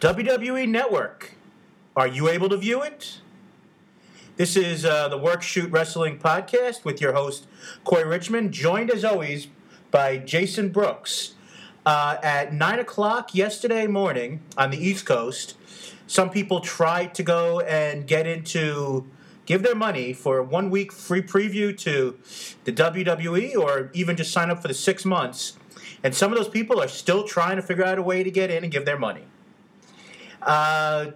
WWE Network. Are you able to view it? This is uh, the Work Shoot Wrestling podcast with your host, Corey Richmond, joined as always by Jason Brooks. Uh, at 9 o'clock yesterday morning on the East Coast, some people tried to go and get into give their money for a one week free preview to the WWE or even just sign up for the six months. And some of those people are still trying to figure out a way to get in and give their money. Uh,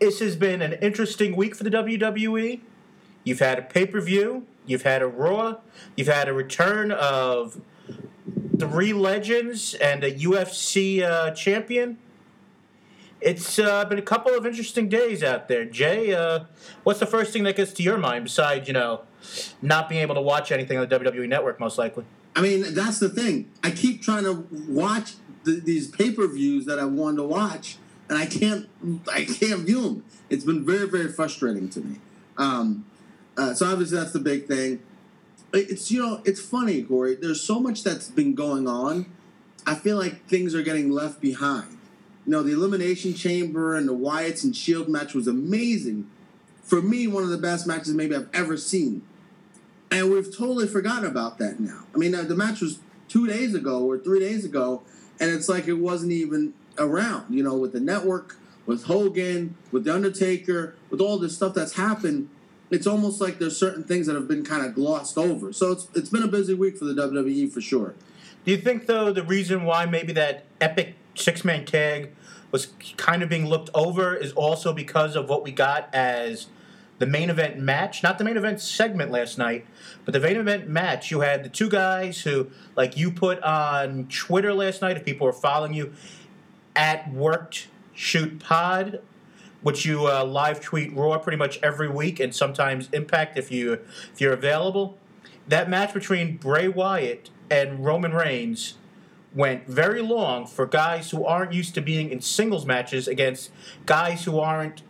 this has been an interesting week for the WWE. You've had a pay per view, you've had a Raw, you've had a return of three legends and a UFC uh, champion. It's uh, been a couple of interesting days out there. Jay, uh, what's the first thing that gets to your mind besides, you know, not being able to watch anything on the WWE Network, most likely? I mean, that's the thing. I keep trying to watch the, these pay per views that I wanted to watch, and I can't. I can't view them. It's been very, very frustrating to me. Um, uh, so obviously, that's the big thing. It's you know, it's funny, Corey. There's so much that's been going on. I feel like things are getting left behind. You know, the Elimination Chamber and the Wyatts and Shield match was amazing. For me, one of the best matches maybe I've ever seen. And we've totally forgotten about that now. I mean, uh, the match was two days ago or three days ago, and it's like it wasn't even around. You know, with the network, with Hogan, with the Undertaker, with all this stuff that's happened, it's almost like there's certain things that have been kind of glossed over. So it's it's been a busy week for the WWE for sure. Do you think though the reason why maybe that epic six man tag was kind of being looked over is also because of what we got as the main event match, not the main event segment last night, but the main event match. You had the two guys who, like you put on Twitter last night, if people were following you, at Worked Shoot Pod, which you uh, live tweet Raw pretty much every week, and sometimes Impact if you if you're available. That match between Bray Wyatt and Roman Reigns went very long for guys who aren't used to being in singles matches against guys who aren't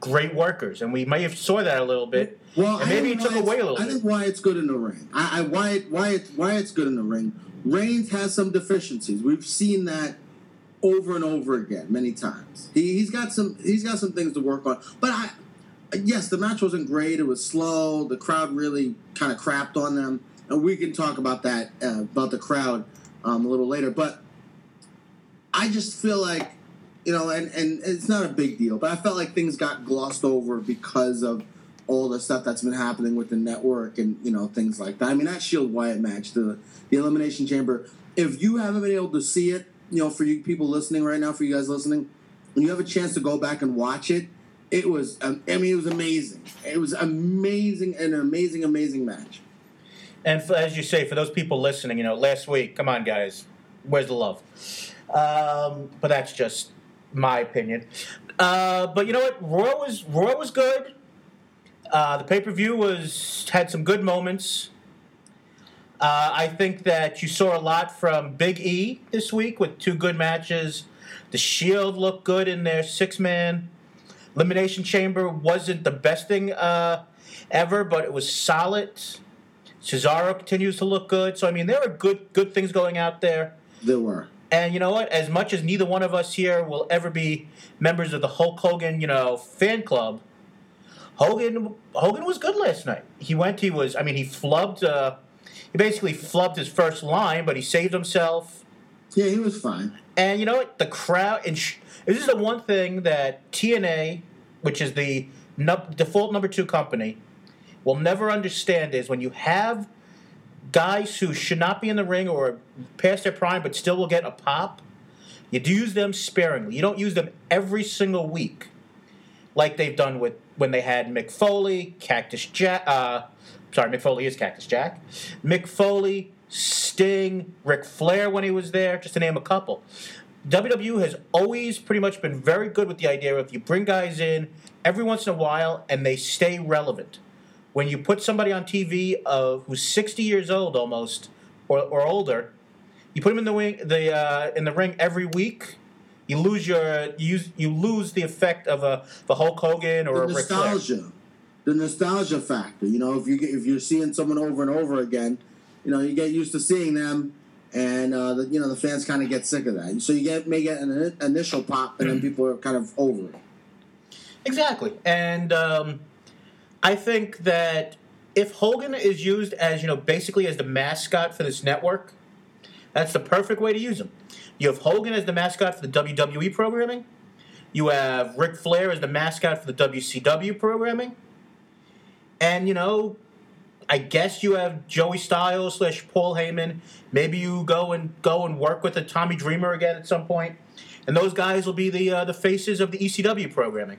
great workers, and we may have saw that a little bit. Well, and maybe it took away a little. I bit. think Wyatt's good in the ring. I, I Wyatt Wyatt Wyatt's good in the ring. Reigns has some deficiencies. We've seen that over and over again many times. He, he's got some he's got some things to work on. But I yes, the match wasn't great. It was slow. The crowd really kind of crapped on them, and we can talk about that uh, about the crowd um, a little later. But I just feel like you know, and and it's not a big deal, but I felt like things got glossed over because of all the stuff that's been happening with the network and you know things like that. I mean, that Shield Wyatt match, the the Elimination Chamber. If you haven't been able to see it, you know, for you people listening right now, for you guys listening, when you have a chance to go back and watch it, it was. Um, I mean, it was amazing. It was amazing, an amazing, amazing match. And for, as you say, for those people listening, you know, last week, come on, guys, where's the love? Um, but that's just my opinion. Uh, but you know what? Raw was Raw was good. Uh, the pay per view was had some good moments. Uh, I think that you saw a lot from Big E this week with two good matches. The Shield looked good in their six man. Elimination Chamber wasn't the best thing uh, ever, but it was solid. Cesaro continues to look good. So I mean, there are good good things going out there. There were. And you know what? As much as neither one of us here will ever be members of the Hulk Hogan, you know, fan club, Hogan Hogan was good last night. He went. He was. I mean, he flubbed. Uh, he basically flubbed his first line, but he saved himself. Yeah, he was fine. And you know what? The crowd. And sh- this is the one thing that TNA, which is the default number two company, will never understand is when you have guys who should not be in the ring or past their prime but still will get a pop, you do use them sparingly. You don't use them every single week, like they've done with when they had Mick Foley, Cactus Jack. Uh, sorry, Mick Foley is Cactus Jack. Mick Foley, Sting, Ric Flair when he was there, just to name a couple. WWE has always pretty much been very good with the idea of you bring guys in every once in a while and they stay relevant. When you put somebody on TV uh, who's 60 years old almost or, or older, you put them in the wing, the uh, in the ring every week. You lose your you you lose the effect of a the Hulk Hogan or the a Ric Flair. The nostalgia factor. You know, if you if you're seeing someone over and over again, you know, you get used to seeing them, and uh, the, you know the fans kind of get sick of that. So you get may get an initial pop, and then people are kind of over it. Exactly, and um, I think that if Hogan is used as you know basically as the mascot for this network, that's the perfect way to use him. You have Hogan as the mascot for the WWE programming. You have Ric Flair as the mascot for the WCW programming. And, you know, I guess you have Joey Styles slash Paul Heyman. Maybe you go and go and work with a Tommy Dreamer again at some point. and those guys will be the uh, the faces of the ECW programming.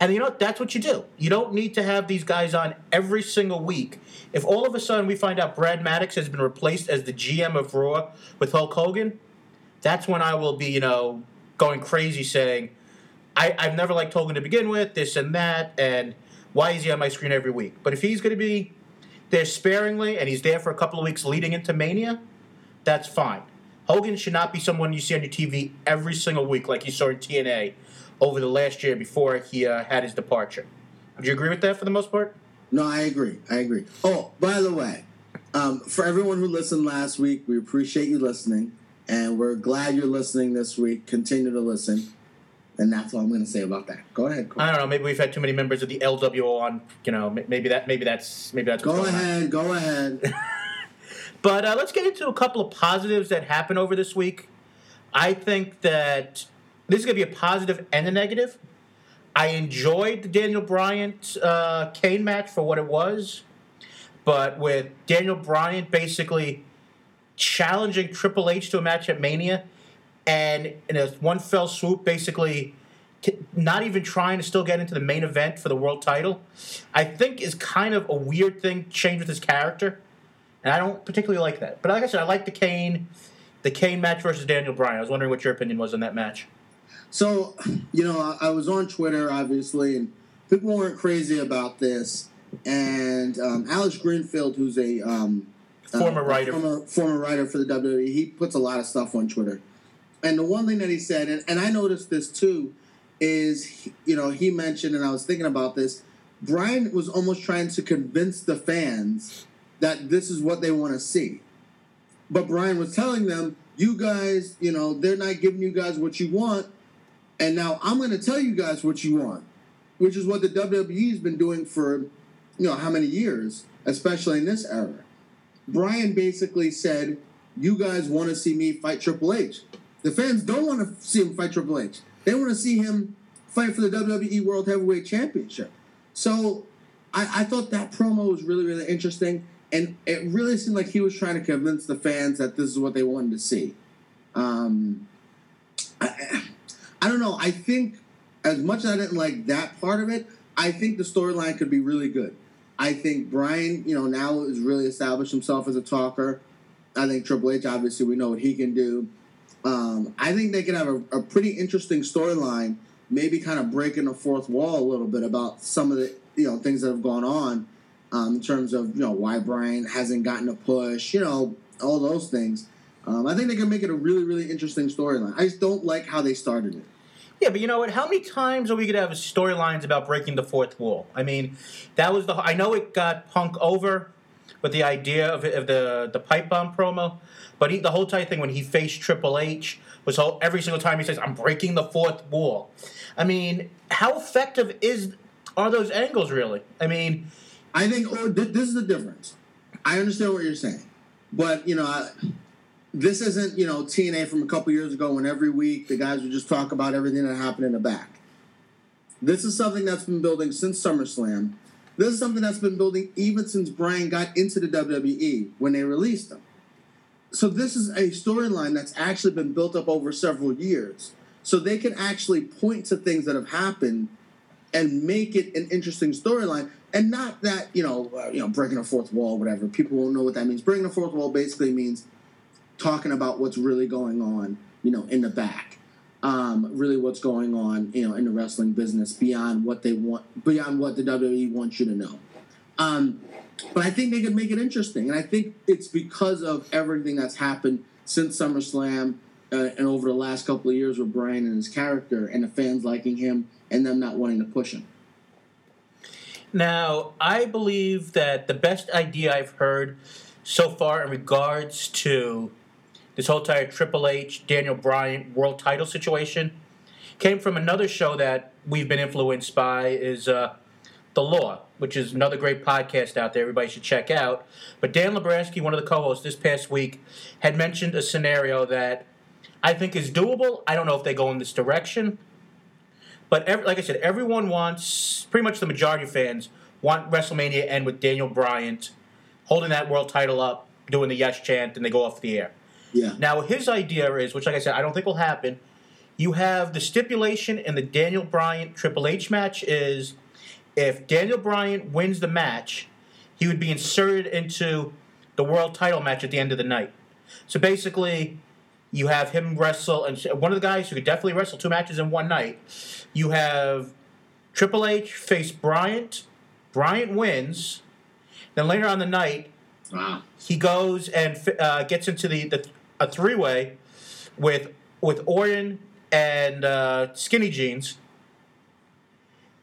And you know that's what you do. You don't need to have these guys on every single week. If all of a sudden we find out Brad Maddox has been replaced as the GM of Raw with Hulk Hogan, that's when I will be, you know, going crazy saying, I, I've never liked Hogan to begin with, this and that, and why is he on my screen every week? But if he's going to be there sparingly and he's there for a couple of weeks leading into Mania, that's fine. Hogan should not be someone you see on your TV every single week like you saw in TNA over the last year before he uh, had his departure. Would you agree with that for the most part? No, I agree. I agree. Oh, by the way, um, for everyone who listened last week, we appreciate you listening, and we're glad you're listening this week. Continue to listen. And that's all I'm going to say about that. Go ahead. Cole. I don't know. Maybe we've had too many members of the LWO on. You know, maybe that. Maybe that's. Maybe that's. Go ahead. On. Go ahead. but uh, let's get into a couple of positives that happened over this week. I think that this is going to be a positive and a negative. I enjoyed the Daniel Bryan uh, Kane match for what it was, but with Daniel Bryan basically challenging Triple H to a match at Mania and in a one fell swoop, basically not even trying to still get into the main event for the world title, I think is kind of a weird thing change with his character, and I don't particularly like that. But like I said, I like the Kane, the Kane match versus Daniel Bryan. I was wondering what your opinion was on that match. So, you know, I, was on Twitter obviously, and people weren't crazy about this. And um, Alex Greenfield, who's a um, former uh, writer, former, former writer for the WWE, he puts a lot of stuff on Twitter and the one thing that he said, and, and I noticed this too, is you know he mentioned, and I was thinking about this. Bryan was almost trying to convince the fans that this is what they want to see, but Bryan was telling them, "You guys, you know, they're not giving you guys what you want, and now I'm going to tell you guys what you want, which is what the WWE has been doing for, you know, how many years, especially in this era." Bryan basically said, "You guys want to see me fight Triple H." The fans don't want to see him fight Triple H. They want to see him fight for the WWE World Heavyweight Championship. So I, I thought that promo was really, really interesting. And it really seemed like he was trying to convince the fans that this is what they wanted to see. Um, I, I don't know. I think, as much as I didn't like that part of it, I think the storyline could be really good. I think Bryan, you know, now has really established himself as a talker. I think Triple H, obviously, we know what he can do. Um, I think they can have a, a pretty interesting storyline, maybe kind of breaking the fourth wall a little bit about some of the you know things that have gone on um, in terms of you know why Bryan hasn't gotten a push, you know all those things. Um, I think they can make it a really really interesting storyline. I just don't like how they started it. Yeah, but you know what? How many times are we going to have storylines about breaking the fourth wall? I mean, that was the. I know it got Punk over with the idea of, of the the pipe bomb promo, but he, the whole entire thing when he faced Triple H was whole, every single time he says, "I'm breaking the fourth wall." I mean, how effective is are those angles really? I mean, I think oh, th- this is the difference. I understand what you're saying, but you know, I, this isn't you know TNA from a couple years ago when every week the guys would just talk about everything that happened in the back. This is something that's been building since SummerSlam. This is something that's been building even since Bryan got into the WWE when they released him so this is a storyline that's actually been built up over several years. So they can actually point to things that have happened and make it an interesting storyline, and not that you know, uh, you know, breaking a fourth wall, whatever. People won't know what that means. Breaking a fourth wall basically means talking about what's really going on, you know, in the back. Um, really, what's going on, you know, in the wrestling business beyond what they want, beyond what the WWE wants you to know. Um, but I think they could make it interesting, and I think it's because of everything that's happened since SummerSlam uh, and over the last couple of years with Bryan and his character, and the fans liking him and them not wanting to push him. Now, I believe that the best idea I've heard so far in regards to this whole entire Triple H Daniel Bryan world title situation came from another show that we've been influenced by is uh, The Law, which is another great podcast out there. Everybody should check out. But Dan Lovranski, one of the co-hosts this past week, had mentioned a scenario that I think is doable. I don't know if they go in this direction, but every, like I said, everyone wants pretty much the majority of fans want WrestleMania to end with Daniel Bryan holding that world title up, doing the yes chant, and they go off the air. Yeah. Now his idea is, which like I said, I don't think will happen. You have the stipulation in the Daniel Bryan Triple H match is if Daniel Bryan wins the match, he would be inserted into the world title match at the end of the night. So basically, you have him wrestle, and one of the guys who could definitely wrestle two matches in one night. You have Triple H face Bryan. Bryan wins. Then later on the night, Wow. he goes and uh, gets into the, the a three way with with Orton and uh, Skinny Jeans.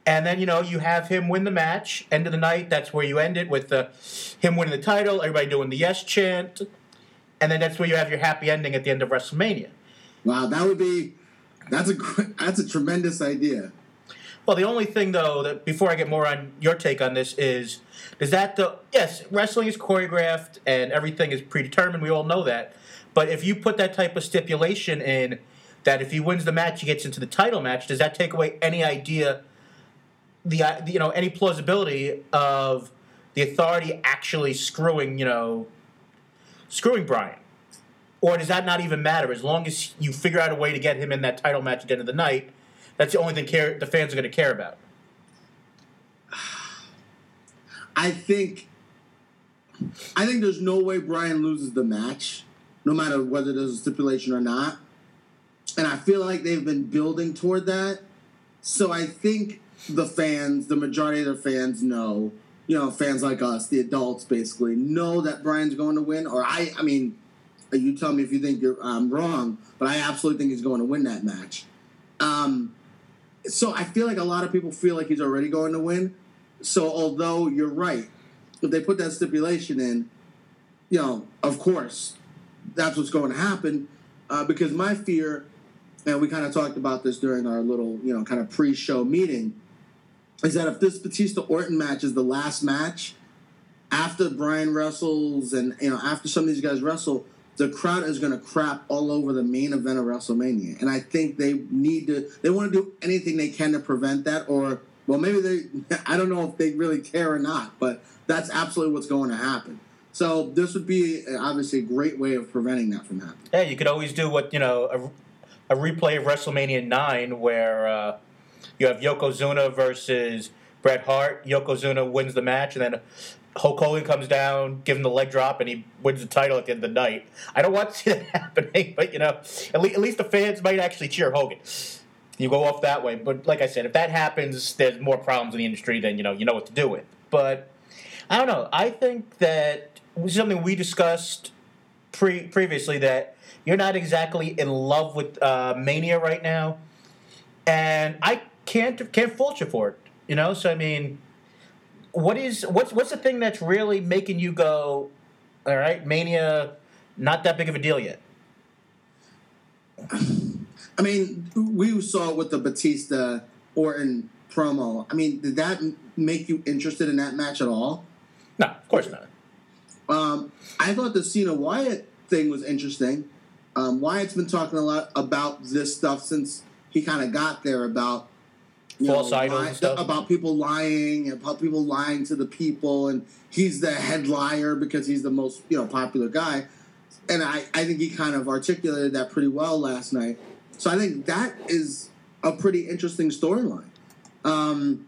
And then you know you have him win the match. End of the night. That's where you end it with uh, him winning the title. Everybody doing the yes chant, and then that's where you have your happy ending at the end of WrestleMania. Wow, that would be that's a that's a tremendous idea. Well, the only thing though that before I get more on your take on this is is that the yes wrestling is choreographed and everything is predetermined. We all know that. But if you put that type of stipulation in that if he wins the match, he gets into the title match, does that take away any idea, the uh, you know any plausibility of the authority actually screwing you know screwing Bryan? Or does that not even matter? As long as you figure out a way to get him in that title match at the end of the night, that's the only thing care, the fans are going to care about. I think I think there's no way Brian loses the match, no matter whether there's a stipulation or not. And I feel like they've been building toward that. So I think the fans, the majority of their fans know, you know, fans like us, the adults basically, know that Bryan's going to win. Or I I mean, you tell me if you think I'm wrong, but I absolutely think he's going to win that match. Um, so I feel like a lot of people feel like he's already going to win. So although you're right, if they put that stipulation in, you know, of course, that's what's going to happen. Uh, because my fear, and we kind of talked about this during our little, you know, kind of pre-show meeting, is that if this Batista Orton match is the last match, after Bryan wrestles and you know after some of these guys wrestle, the crowd is going to crap all over the main event of WrestleMania, and I think they need to. They want to do anything they can to prevent that, or well, maybe they. I don't know if they really care or not, but that's absolutely what's going to happen. So this would be obviously a great way of preventing that from happening. Yeah, you could always do what you know a, a replay of WrestleMania nine where uh, you have Yokozuna versus Bret Hart. Yokozuna wins the match, and then Hulk Hogan comes down, gives him the leg drop, and he wins the title at the end of the night. I don't want to see that happening, but you know, at, le- at least the fans might actually cheer Hogan. You go off that way, but like I said, if that happens, there's more problems in the industry than you know you know what to do with. But I don't know. I think that something we discussed pre- previously that you're not exactly in love with uh, Mania right now, and I can't can't fault you for it. You know, so I mean, what is what's what's the thing that's really making you go, all right, Mania, not that big of a deal yet? I mean, we saw it with the Batista Orton promo. I mean, did that make you interested in that match at all? No, of course not. Um, I thought the Cena Wyatt thing was interesting. Um, Wyatt's been talking a lot about this stuff since he kind of got there about you False know, idols lie- and stuff. about people lying about people lying to the people, and he's the head liar because he's the most you know popular guy. And I, I think he kind of articulated that pretty well last night. So I think that is a pretty interesting storyline. Um,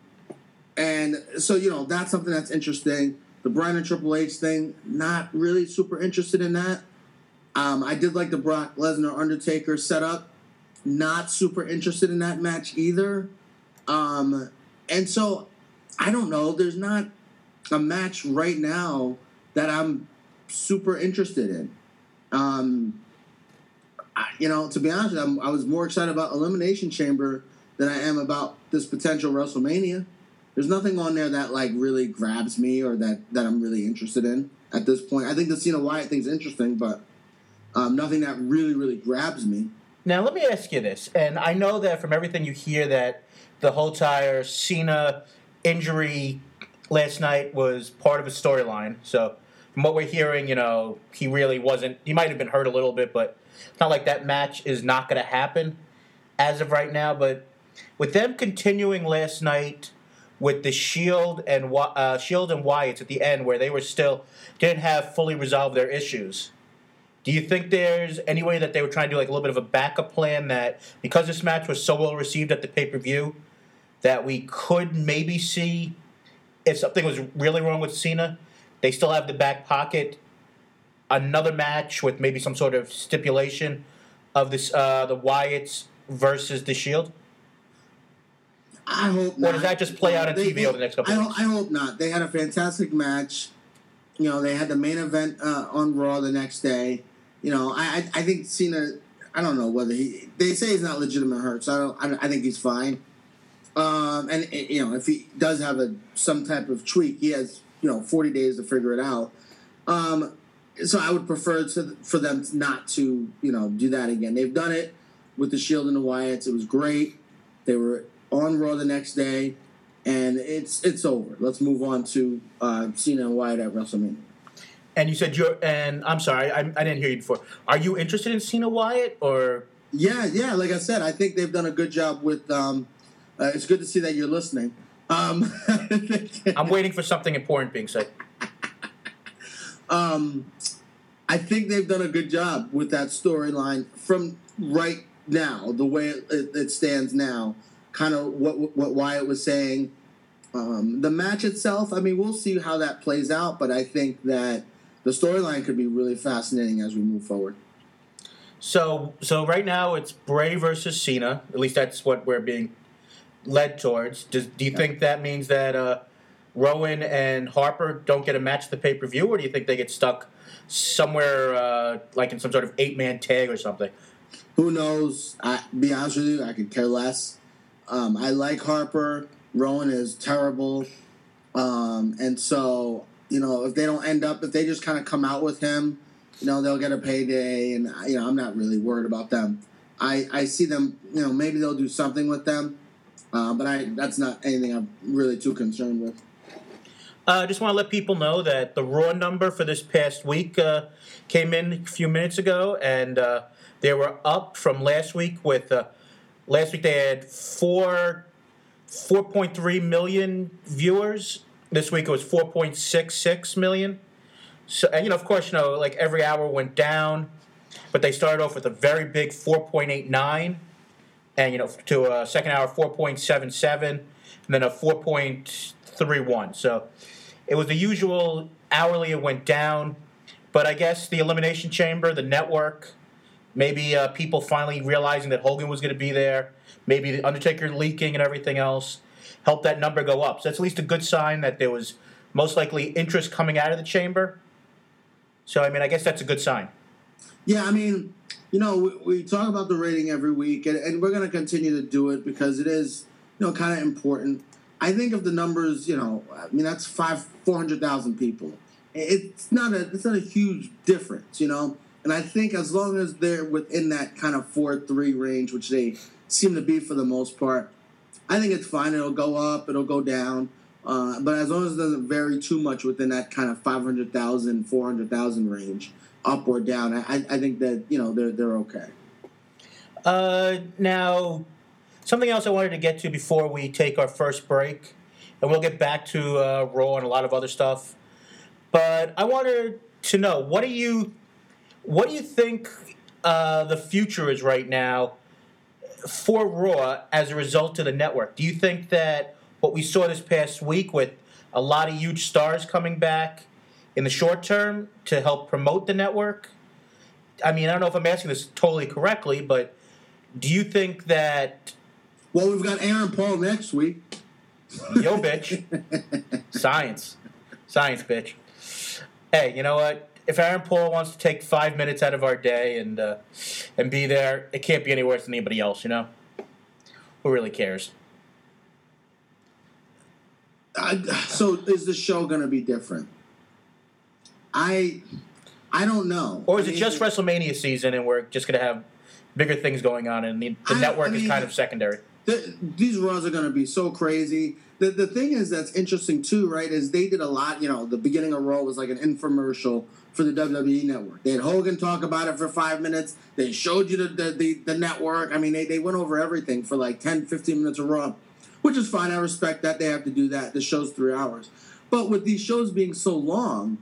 and so you know that's something that's interesting. The Bryan and Triple H thing, not really super interested in that. Um, I did like the Brock Lesnar Undertaker setup. Not super interested in that match either. Um, and so I don't know. There's not a match right now that I'm super interested in. Um, I, you know, to be honest, I'm, I was more excited about Elimination Chamber than I am about this potential WrestleMania. There's nothing on there that like really grabs me or that that I'm really interested in. at this point. I think the Cena Wyatt thing's interesting, but um, nothing that really, really grabs me. Now, let me ask you this, and I know that from everything you hear that the whole entire Cena injury last night was part of a storyline. So, from what we're hearing, you know, he really wasn't. He might have been hurt a little bit, but it's not like that match is not going to happen as of right now. But with them continuing last night with the Shield and uh, Shield and Wyatt at the end, where they were still didn't have fully resolved their issues. Do you think there's any way that they were trying to do like a little bit of a backup plan that because this match was so well received at the pay per view that we could maybe see if something was really wrong with Cena, they still have the back pocket another match with maybe some sort of stipulation of this uh, the Wyatts versus the Shield? I hope not. Or does that just play out on They- TV they- over the next couple I, of weeks? I hope not. They had a fantastic match. You know, they had the main event uh, on Raw the next day. You know, I I, think Cena. I don't know whether he. They say he's not legitimate hurt, so I don't. I, don't- I think he's fine. Um, and you know, if he does have a some type of tweak, he has you know forty days to figure it out. Um, so I would prefer to, for them not to you know do that again. They've done it with the Shield and the Wyatts. It was great. They were on Raw the next day, and it's it's over. Let's move on to uh, Cena and Wyatt at WrestleMania. And you said you're, and I'm sorry, I, I didn't hear you before. Are you interested in Cena Wyatt or? Yeah, yeah. Like I said, I think they've done a good job with. Um, uh, it's good to see that you're listening. Um, I'm waiting for something important being said. um, I think they've done a good job with that storyline from right now, the way it, it, stands now. Kind of what what Wyatt was saying. Um, the match itself, I mean, we'll see how that plays out, but I think that the storyline could be really fascinating as we move forward. So, so right now it's Bray versus Cena. At least that's what we're being led towards. Does, do you think that means that uh, Rowan and Harper don't get a match at the pay per view, or do you think they get stuck somewhere uh, like in some sort of eight man tag or something? Who knows? I be honest with you, I could care less. Um, I like Harper. Rowan is terrible, um, and so you know if they don't end up, if they just kind of come out with him, you know they'll get a payday, and you know I'm not really worried about them. I I see them, you know maybe they'll do something with them, uh, but I that's not anything I'm really too concerned with. I uh, just want to let people know that the Raw number for this past week uh, came in a few minutes ago, and uh, they were up from last week. With uh, last week, they had four, four point three million viewers. This week it was four point six six million. So, and you know, of course, you know, like every hour went down, but they started off with a very big four point eight nine, and you know, to a second hour four point seven seven, and then a four point three one. So it was the usual hourly. It went down, but I guess the elimination chamber, the network, maybe uh, people finally realizing that Hogan was going to be there, maybe the Undertaker leaking and everything else, helped that number go up. So that's at least a good sign that there was most likely interest coming out of the chamber. So I mean, I guess that's a good sign. Yeah, I mean, you know, we, we talk about the rating every week, and, and we're going to continue to do it because it is, you know, kind of important. I think if the numbers, you know, I mean, that's five, four hundred thousand people. It's not a, it's not a huge difference, you know. And I think as long as they're within that kind of four three range, which they seem to be for the most part, I think it's fine. It'll go up, it'll go down. Uh, but as long as it doesn't vary too much within that kind of 500,000, 400,000 range, up or down, I, I think that, you know, they're, they're okay. Uh, now, something else I wanted to get to before we take our first break, and we'll get back to uh, Raw and a lot of other stuff. But I wanted to know what do you, what do you think uh, the future is right now for Raw as a result of the network? Do you think that what we saw this past week with a lot of huge stars coming back in the short term to help promote the network? I mean, I don't know if I'm asking this totally correctly, but do you think that Well, we've got Aaron Paul next week. yo bitch science science bitch hey you know what if aaron paul wants to take five minutes out of our day and uh, and be there it can't be any worse than anybody else you know who really cares I, so is the show going to be different? I I don't know. Or is I it just WrestleMania season and we're just going to have bigger things going on and the, the I- network I is kind of secondary? the, these runs are going to be so crazy. The, the thing is that's interesting too, right? Is they did a lot. You know, the beginning of Raw was like an infomercial for the WWE network. They had Hogan talk about it for five minutes. They showed you the the, the, the network. I mean, they, they went over everything for like 10, 15 minutes of Raw, which is fine. I respect that they have to do that. The show's three hours, but with these shows being so long,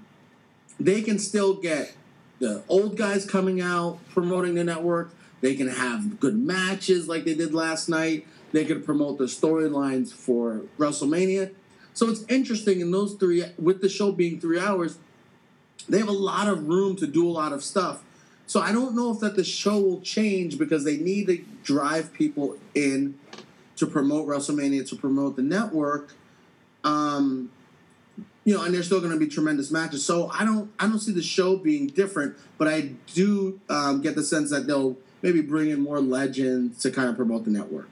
they can still get the old guys coming out promoting the network. They can have good matches like they did last night. They could promote the storylines for WrestleMania. So it's interesting in those three, with the show being three hours, they have a lot of room to do a lot of stuff. So I don't know if that the show will change because they need to drive people in to promote WrestleMania, to promote the network. Um, you know, and there's still going to be tremendous matches. So I don't, I don't see the show being different, but I do um, get the sense that they'll maybe bring in more legends to kind of promote the network.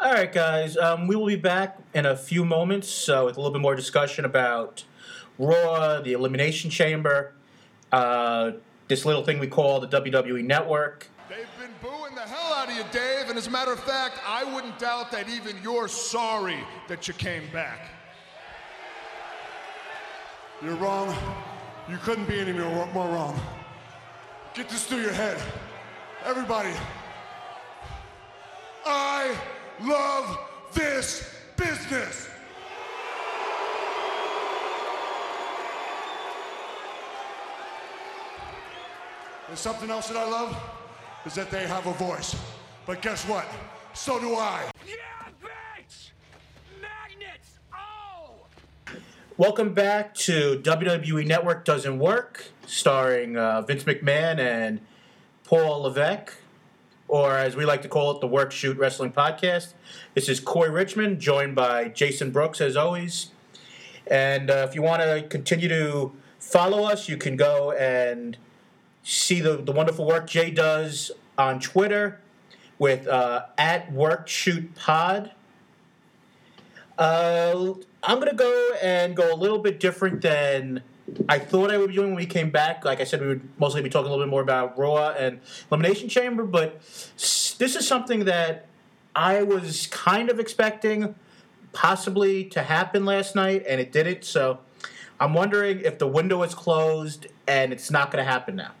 All right, guys. Um, we will be back in a few moments uh, with a little bit more discussion about Raw, the Elimination Chamber, uh, this little thing we call the WWE Network. They've been booing the hell out of you, Dave, and as a matter of fact, I wouldn't doubt that even you're sorry that you came back. You're wrong. You couldn't be any more, more wrong. Get this through your head. Everybody, I love this business. There's something else that I love is that they have a voice. But guess what? So do I. Yeah, bitch! Magnets! Oh! Welcome back to WWE Network Doesn't Work, starring uh, Vince McMahon and Paul Levesque, or as we like to call it, the Work Shoot Wrestling Podcast. This is Corey Richmond, joined by Jason Brooks, as always. And uh, if you want to continue to follow us, you can go and see the, the wonderful work Jay does on Twitter with uh, at Work Shoot Pod. Uh, I'm gonna go and go a little bit different than I thought I would be doing when we came back. Like I said, we would mostly be talking a little bit more about Raw and Elimination Chamber, but this is something that I was kind of expecting possibly to happen last night, and it didn't. So I'm wondering if the window is closed and it's not going to happen now.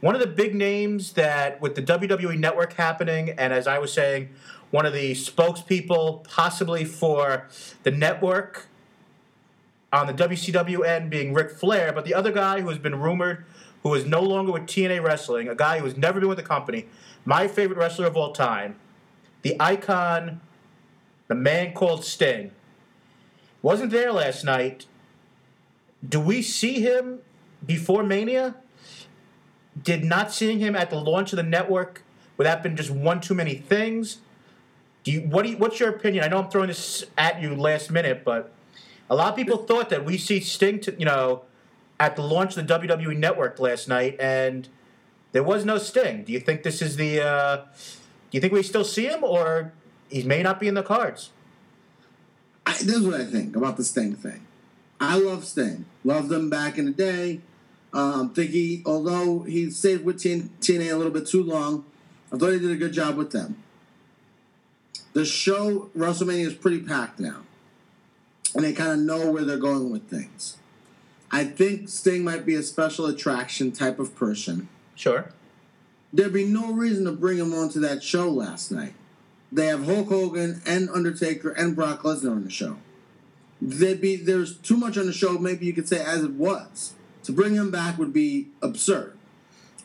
One of the big names that with the WWE Network happening, and as I was saying, one of the spokespeople possibly for the network on the WCW end being Ric Flair, but the other guy who has been rumored, who is no longer with TNA Wrestling, a guy who has never been with the company, my favorite wrestler of all time, the icon, the man called Sting, wasn't there last night. Do we see him before Mania? Did not seeing him at the launch of the network would that been just one too many things? Do you what do you, what's your opinion? I know I'm throwing this at you last minute, but a lot of people thought that we see Sting, to, you know, at the launch of the WWE Network last night, and there was no Sting. Do you think this is the? Uh, do you think we still see him, or he may not be in the cards? I, this is what I think about the Sting thing. I love Sting. Loved them back in the day. Um, think he, although he stayed with TN, TNA a little bit too long, I thought he did a good job with them. The show WrestleMania is pretty packed now, and they kind of know where they're going with things. I think Sting might be a special attraction type of person. Sure. There'd be no reason to bring him onto that show last night. They have Hulk Hogan and Undertaker and Brock Lesnar on the show. There'd be there's too much on the show. Maybe you could say as it was. To bring him back would be absurd,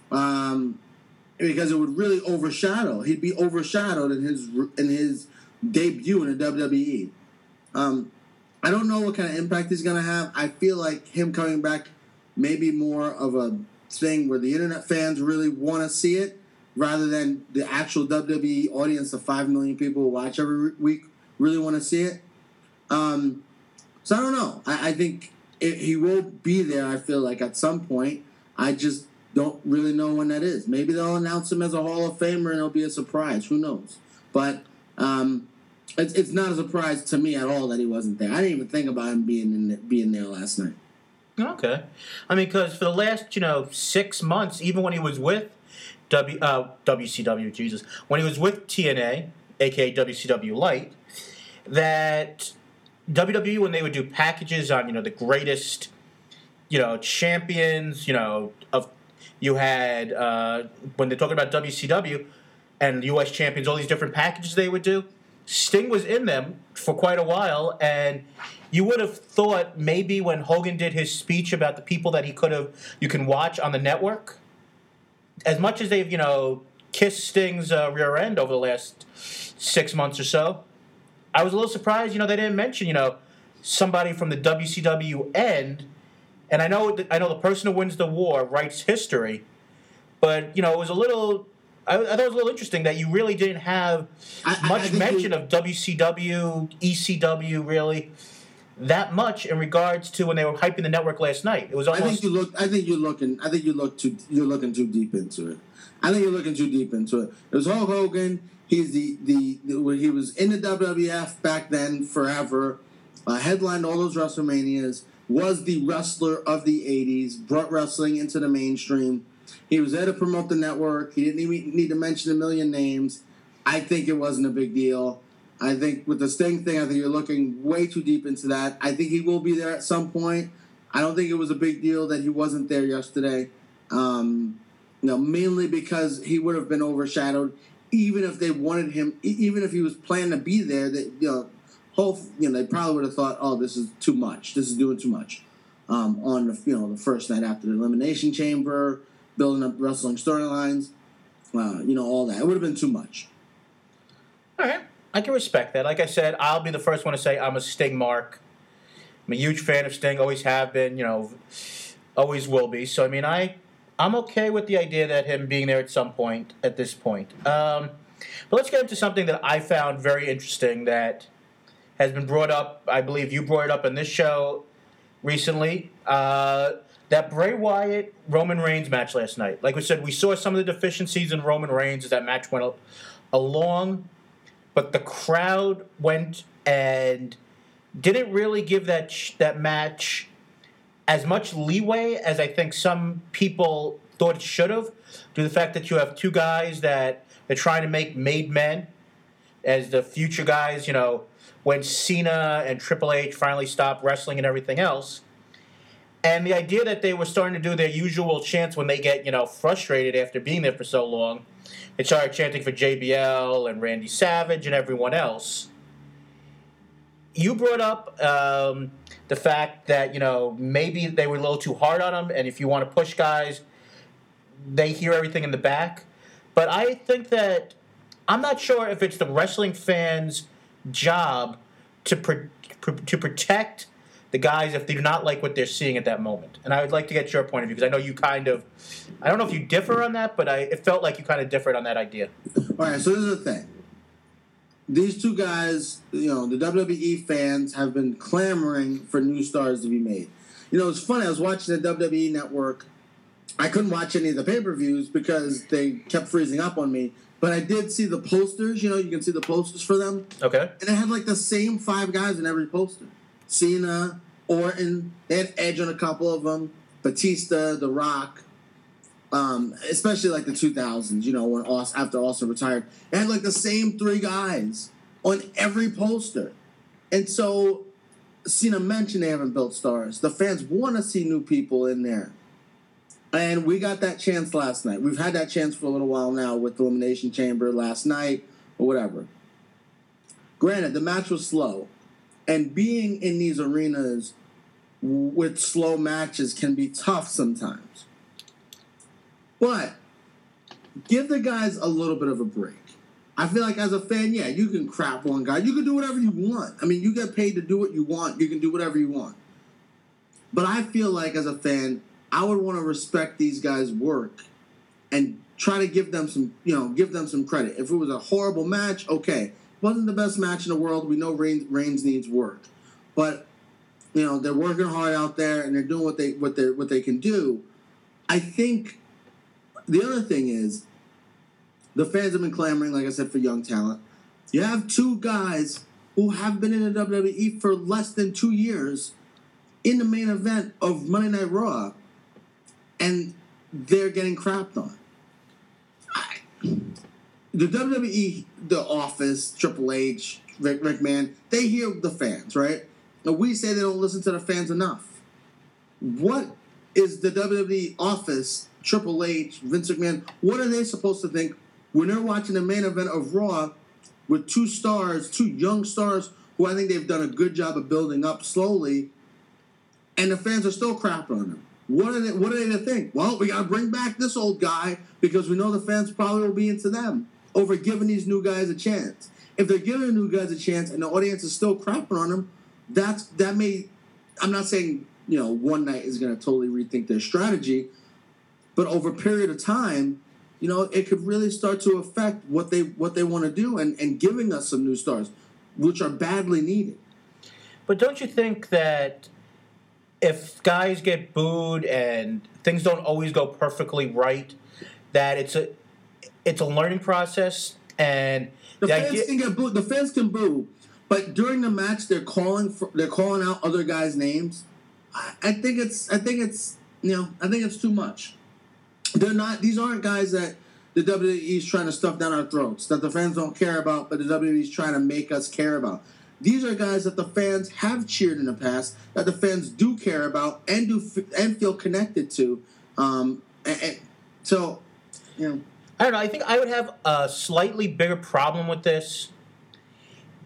um, because it would really overshadow. He'd be overshadowed in his in his debut in the WWE. Um, I don't know what kind of impact he's to have. I feel like him coming back may be more of a thing where the internet fans really want to see it rather than the actual WWE audience of 5 million people who watch every week really want to see it. Um, so I don't know. I, I think it, he will be there, I feel like, at some point. I just don't really know when that is. Maybe they'll announce him as a Hall of Famer and it'll be a surprise. Who knows? But um, it's, it's not a surprise to me at all that he wasn't there. I didn't even think about him being in being there last night. Okay. I mean, because for the last, you know, six months, even when he was with W uh, WCW, Jesus, when he was with TNA, aka WCW Light, that WWE when they would do packages on, you know, the greatest, you know, champions, you know, you had uh, when they're talking about WCW and U.S. champions, all these different packages they would do. Sting was in them for quite a while, and you would have thought maybe when Hogan did his speech about the people that he could have you can watch on the network, as much as they've you know kissed Sting's uh, rear end over the last six months or so, I was a little surprised. You know they didn't mention you know somebody from the WCW end, and I know I know the person who wins the war writes history, but you know it was a little. I, I thought it was a little interesting that you really didn't have I- I- I much mention you- of WCW, ECW, really that much in regards to when they were hyping the network last night. It was I think you look. I think you're looking. I think you look too. You're looking too deep into it. I think you're looking too deep into it. It was Hulk Hogan. He's the the, the when he was in the WWF back then forever. Uh, headlined all those WrestleManias. Was the wrestler of the '80s. Brought wrestling into the mainstream. He was there to promote the network. He didn't even need to mention a million names. I think it wasn't a big deal. I think with the Sting thing, I think you're looking way too deep into that. I think he will be there at some point. I don't think it was a big deal that he wasn't there yesterday. Um, you know, mainly because he would have been overshadowed, even if they wanted him, even if he was planning to be there. That you know, whole you know, they probably would have thought, oh, this is too much. This is doing too much. Um, on the you know the first night after the elimination chamber, building up wrestling storylines, uh, you know, all that. It would have been too much. all right. I can respect that. Like I said, I'll be the first one to say I'm a Sting mark. I'm a huge fan of Sting. Always have been. You know, always will be. So I mean, I I'm okay with the idea that him being there at some point. At this point, um, but let's get into something that I found very interesting that has been brought up. I believe you brought it up in this show recently. Uh, that Bray Wyatt Roman Reigns match last night. Like we said, we saw some of the deficiencies in Roman Reigns as that match went along, but the crowd went and didn't really give that sh- that match as much leeway as I think some people thought it should have, due to the fact that you have two guys that are trying to make made men as the future guys. You know, when Cena and Triple H finally stopped wrestling and everything else. And the idea that they were starting to do their usual chants when they get, you know, frustrated after being there for so long, they started chanting for JBL and Randy Savage and everyone else. You brought up um, the fact that, you know, maybe they were a little too hard on them, and if you want to push guys, they hear everything in the back. But I think that I'm not sure if it's the wrestling fans' job to to protect the guys if they do not like what they're seeing at that moment. And I would like to get your point of view because I know you kind of, I don't know if you differ on that, but I it felt like you kind of differed on that idea. All right, so this is the thing. These two guys, you know, the WWE fans have been clamoring for new stars to be made. You know, it's funny. I was watching the WWE network. I couldn't watch any of the pay per views because they kept freezing up on me. But I did see the posters. You know, you can see the posters for them, Okay. and it had like the same five guys in every poster: Cena, Orton. They had Edge on a couple of them. Batista, The Rock, um, especially like the 2000s, you know, when Austin, after Austin retired, it had like the same three guys on every poster. And so Cena mentioned they haven't built stars. The fans want to see new people in there. And we got that chance last night. We've had that chance for a little while now with the Elimination Chamber last night or whatever. Granted, the match was slow. And being in these arenas with slow matches can be tough sometimes. But give the guys a little bit of a break. I feel like as a fan, yeah, you can crap on guys. You can do whatever you want. I mean, you get paid to do what you want. You can do whatever you want. But I feel like as a fan, I would want to respect these guys' work and try to give them some, you know, give them some credit. If it was a horrible match, okay, wasn't the best match in the world. We know Reigns, Reigns needs work, but you know they're working hard out there and they're doing what they what they what they can do. I think the other thing is the fans have been clamoring, like I said, for young talent. You have two guys who have been in the WWE for less than two years in the main event of Monday Night Raw, and they're getting crapped on. I, the WWE, the Office, Triple H, Rick McMahon, they hear the fans, right? And we say they don't listen to the fans enough. What is the WWE Office, Triple H, Vince McMahon? What are they supposed to think when they're watching the main event of Raw with two stars, two young stars who I think they've done a good job of building up slowly, and the fans are still crapping on them? What are they? What are they to think? Well, we got to bring back this old guy because we know the fans probably will be into them over giving these new guys a chance. If they're giving the new guys a chance and the audience is still crapping on them, that's that may. I'm not saying you know one night is going to totally rethink their strategy, but over a period of time, you know, it could really start to affect what they what they want to do and and giving us some new stars, which are badly needed. But don't you think that if guys get booed and things don't always go perfectly right, that it's a it's a learning process and The fans idea- can get booed. The fans can boo, but during the match, they're calling for, they're calling out other guys' names. I, I think it's I think it's you know I think it's too much. They're not. These aren't guys that the WWE is trying to stuff down our throats. That the fans don't care about, but the WWE is trying to make us care about. These are guys that the fans have cheered in the past, that the fans do care about and do and feel connected to. Um, and, and so, you know, I don't know. I think I would have a slightly bigger problem with this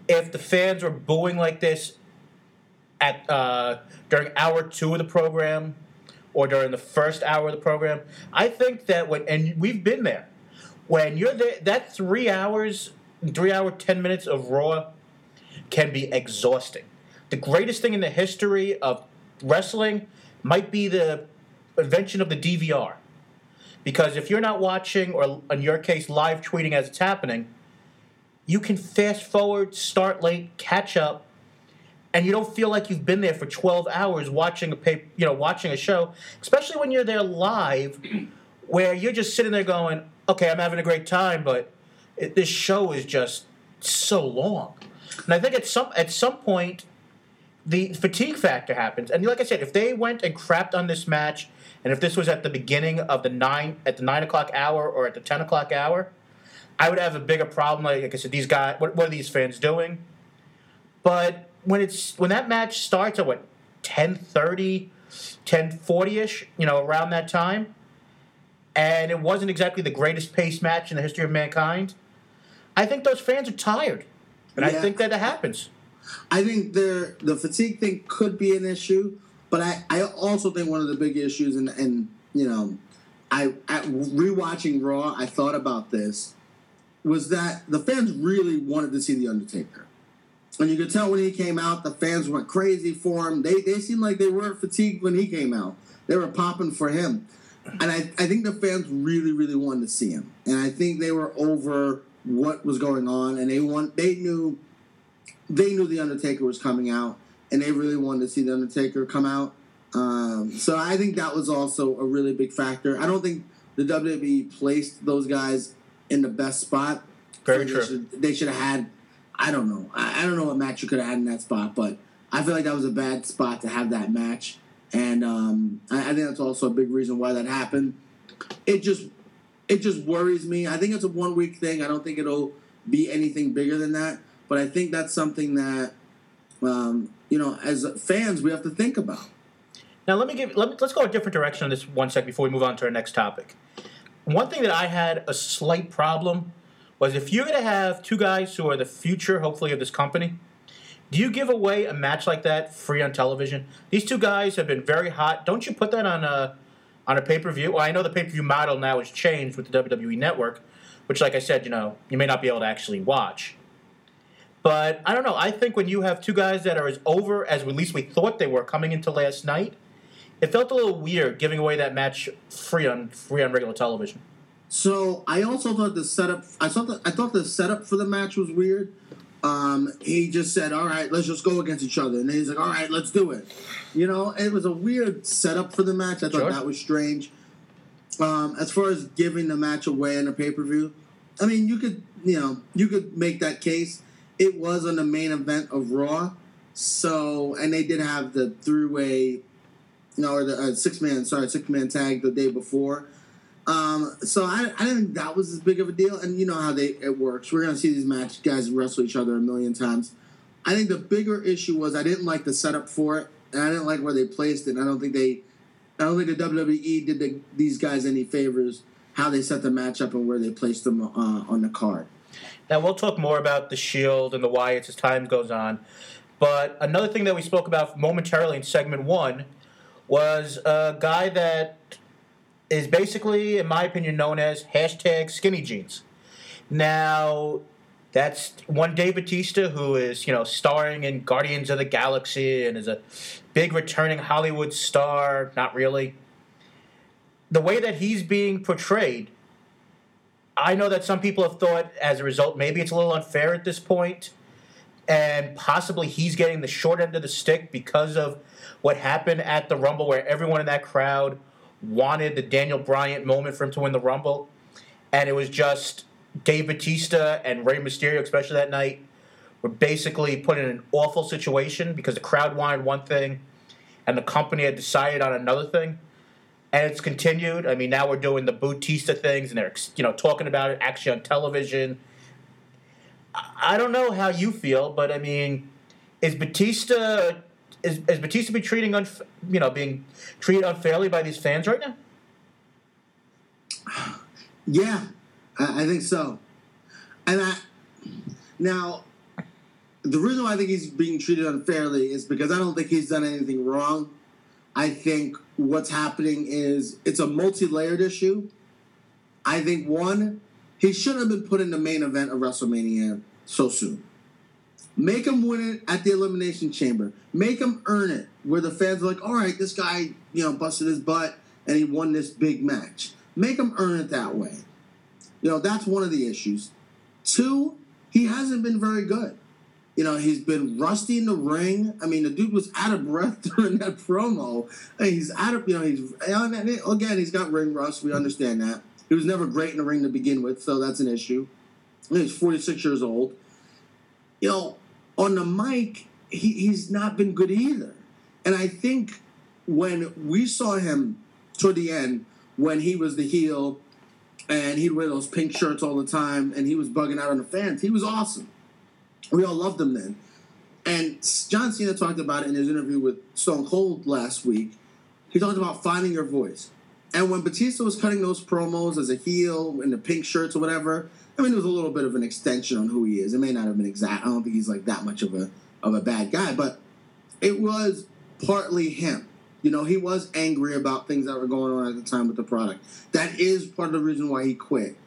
if the fans were booing like this at uh, during hour two of the program or during the first hour of the program. I think that when and we've been there when you're there, that three hours, three hour ten minutes of Raw can be exhausting. The greatest thing in the history of wrestling might be the invention of the DVR. Because if you're not watching, or in your case, live tweeting as it's happening, you can fast forward, start late, catch up, and you don't feel like you've been there for 12 hours watching a you know, watching a show, especially when you're there live, where you're just sitting there going, "Okay, I'm having a great time, but it, this show is just so long." And I think at some at some point, the fatigue factor happens. And like I said, if they went and crapped on this match, and if this was at the beginning of the nine at the nine o'clock hour or at the ten o'clock hour, I would have a bigger problem. Like, like I said, these guys, what, what are these fans doing? But when it's when that match starts at what 10.30, 10.40ish, you know, around that time, and it wasn't exactly the greatest pace match in the history of mankind, I think those fans are tired, and I think that it happens. I think there the fatigue thing could be an issue, but I, I also think one of the big issues and and you know, I at rewatching Raw, I thought about this was that the fans really wanted to see the Undertaker. And you could tell when he came out, the fans went crazy for him. They they seemed like they weren't fatigued when he came out. They were popping for him. And I, I think the fans really, really wanted to see him. And I think they were over what was going on and they want they knew they knew the Undertaker was coming out, and they really wanted to see the Undertaker come out. Um, so I think that was also a really big factor. I don't think the WWE placed those guys in the best spot. Very They true. should- They should have had. I don't know. I, I don't know what match you could have had in that spot, but I feel like that was a bad spot to have that match, and um, I, I think that's also a big reason why that happened. It just it just worries me. I think it's a one week thing. I don't think it'll be anything bigger than that. But I think that's something that um, you know, as fans, we have to think about. Now let me give let me, let's go a different direction on this one sec before we move on to our next topic. One thing that I had a slight problem was if you're going to have two guys who are the future, hopefully, of this company, do you give away a match like that free on television? These two guys have been very hot. Don't you put that on a on a pay per view? Well, I know the pay per view model now has changed with the WWE Network, which, like I said, you know, you may not be able to actually watch. But I don't know. I think when you have two guys that are as over as at least we thought they were coming into last night, it felt a little weird giving away that match free on free on regular television. So I also thought the setup. I thought the, I thought the setup for the match was weird. Um, he just said, "All right, let's just go against each other," and then he's like, "All right, let's do it." You know, it was a weird setup for the match. I thought Sure. that was strange. Um, as far as giving the match away in a pay per view, I mean, you could you know you could make that case. It was on the main event of Raw, So, and they did have the three-way, no, or the uh, six-man, sorry, six-man tag the day before. Um, so I, I didn't think that was as big of a deal. And you know how they it works. We're gonna see these match guys wrestle each other a million times. I think the bigger issue was I didn't like the setup for it, and I didn't like where they placed it. I don't think they, I don't think the WWE did the, these guys any favors how they set the match up and where they placed them uh, on the card. Now we'll talk more about the Shield and the Wyatts as time goes on. But another thing that we spoke about momentarily in segment one was a guy that is basically, in my opinion, known as hashtag skinny jeans. Now, that's one Dave Batista who is, you know, starring in Guardians of the Galaxy and is a big returning Hollywood star. Not really. The way that he's being portrayed, I know that some people have thought as a result maybe it's a little unfair at this point, and possibly he's getting the short end of the stick because of what happened at the Rumble, where everyone in that crowd wanted the Daniel Bryan moment for him to win the Rumble, and it was just Dave Batista and Rey Mysterio, especially that night, were basically put in an awful situation because the crowd wanted one thing, and the company had decided on another thing, and it's continued. I mean, now we're doing the Batista things, and they're you know talking about it actually on television. I don't know how you feel, but I mean, is Batista is, is Batista be treating unf- you know being treated unfairly by these fans right now? Yeah, I, I think so. And I now the reason why I think he's being treated unfairly is because I don't think he's done anything wrong. I think what's happening is it's a multi-layered issue. I think one, he shouldn't have been put in the main event of WrestleMania so soon. Make him win it at the Elimination Chamber. Make him earn it, where the fans are like, all right, this guy, you know, busted his butt and he won this big match. Make him earn it that way. You know, that's one of the issues. Two, he hasn't been very good. You know, he's been rusty in the ring. I mean, the dude was out of breath during that promo. He's out of, you know, he's, again, he's got ring rust. We understand that. He was never great in the ring to begin with, so that's an issue. He's 46 years old. You know, on the mic, he, he's not been good either. And I think when we saw him toward the end, when he was the heel and he'd wear those pink shirts all the time and he was bugging out on the fans, he was awesome. We all loved him then. And John Cena talked about it in his interview with Stone Cold last week. He talked about finding your voice. And when Batista was cutting those promos as a heel in the pink shirts or whatever, I mean, it was a little bit of an extension on who he is. It may not have been exact. I don't think he's like that much of a of a bad guy, but it was partly him. You know, he was angry about things that were going on at the time with the product. That is part of the reason why he quit.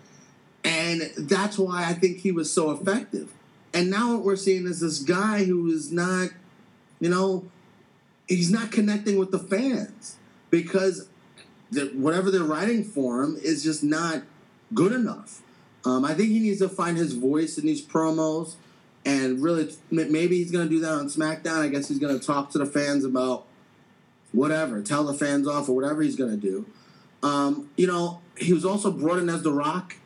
And that's why I think he was so effective. And now what we're seeing is this guy who is not, you know, he's not connecting with the fans because whatever they're writing for him is just not good enough. Um, I think he needs to find his voice in these promos, and really, maybe he's going to do that on SmackDown. I guess he's going to talk to the fans about whatever, tell the fans off, or whatever he's going to do. Um, you know, he was also brought in as The Rock,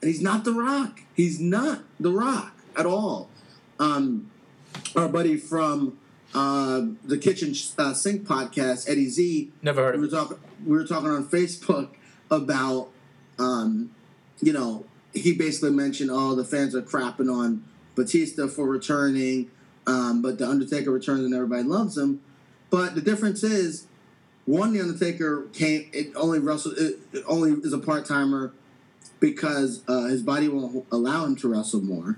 and he's not The Rock. He's not The Rock at all. Um, our buddy from uh, the Kitchen uh, Sink podcast, Eddie Z. Never heard of we were, talk- we were talking on Facebook about, um, you know, he basically mentioned, oh, the fans are crapping on Batista for returning, um, but the Undertaker returns and everybody loves him. But the difference is, one, the Undertaker came. It only wrestle. It, it only is a part timer because uh, his body won't allow him to wrestle more.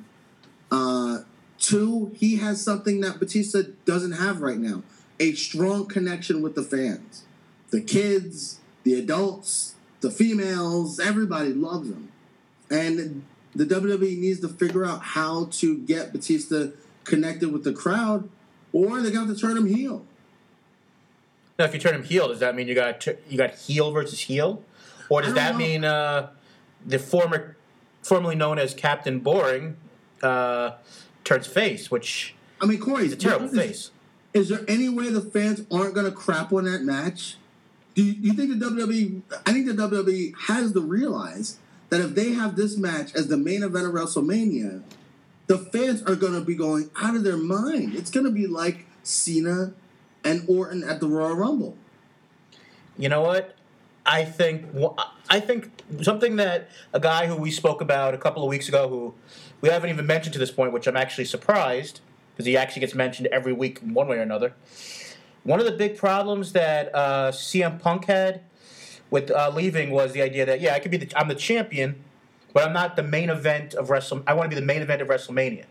Uh, two, he has something that Batista doesn't have right now: a strong connection with the fans, the kids, the adults, the females. Everybody loves him. And the WWE needs to figure out how to get Batista connected with the crowd, or they're going to to turn him heel. Now, if you turn him heel, does that mean you got you got heel versus heel, or does that know. mean uh, the former, formerly known as Captain Boring, uh, turns face? Which I mean, Corey, is a terrible is, face. Is there any way the fans aren't going to crap on that match? Do you, you think the WWE? I think the WWE has to realize that if they have this match as the main event of WrestleMania, the fans are going to be going out of their mind. It's going to be like Cena and Orton at the Royal Rumble. You know what? I think I think something that a guy who we spoke about a couple of weeks ago, who we haven't even mentioned to this point, which I'm actually surprised because he actually gets mentioned every week one way or another. One of the big problems that uh, CM Punk had with uh, leaving was the idea that yeah, I could be the I'm the champion, but I'm not the main event of Wrestle. I want to be the main event of WrestleMania.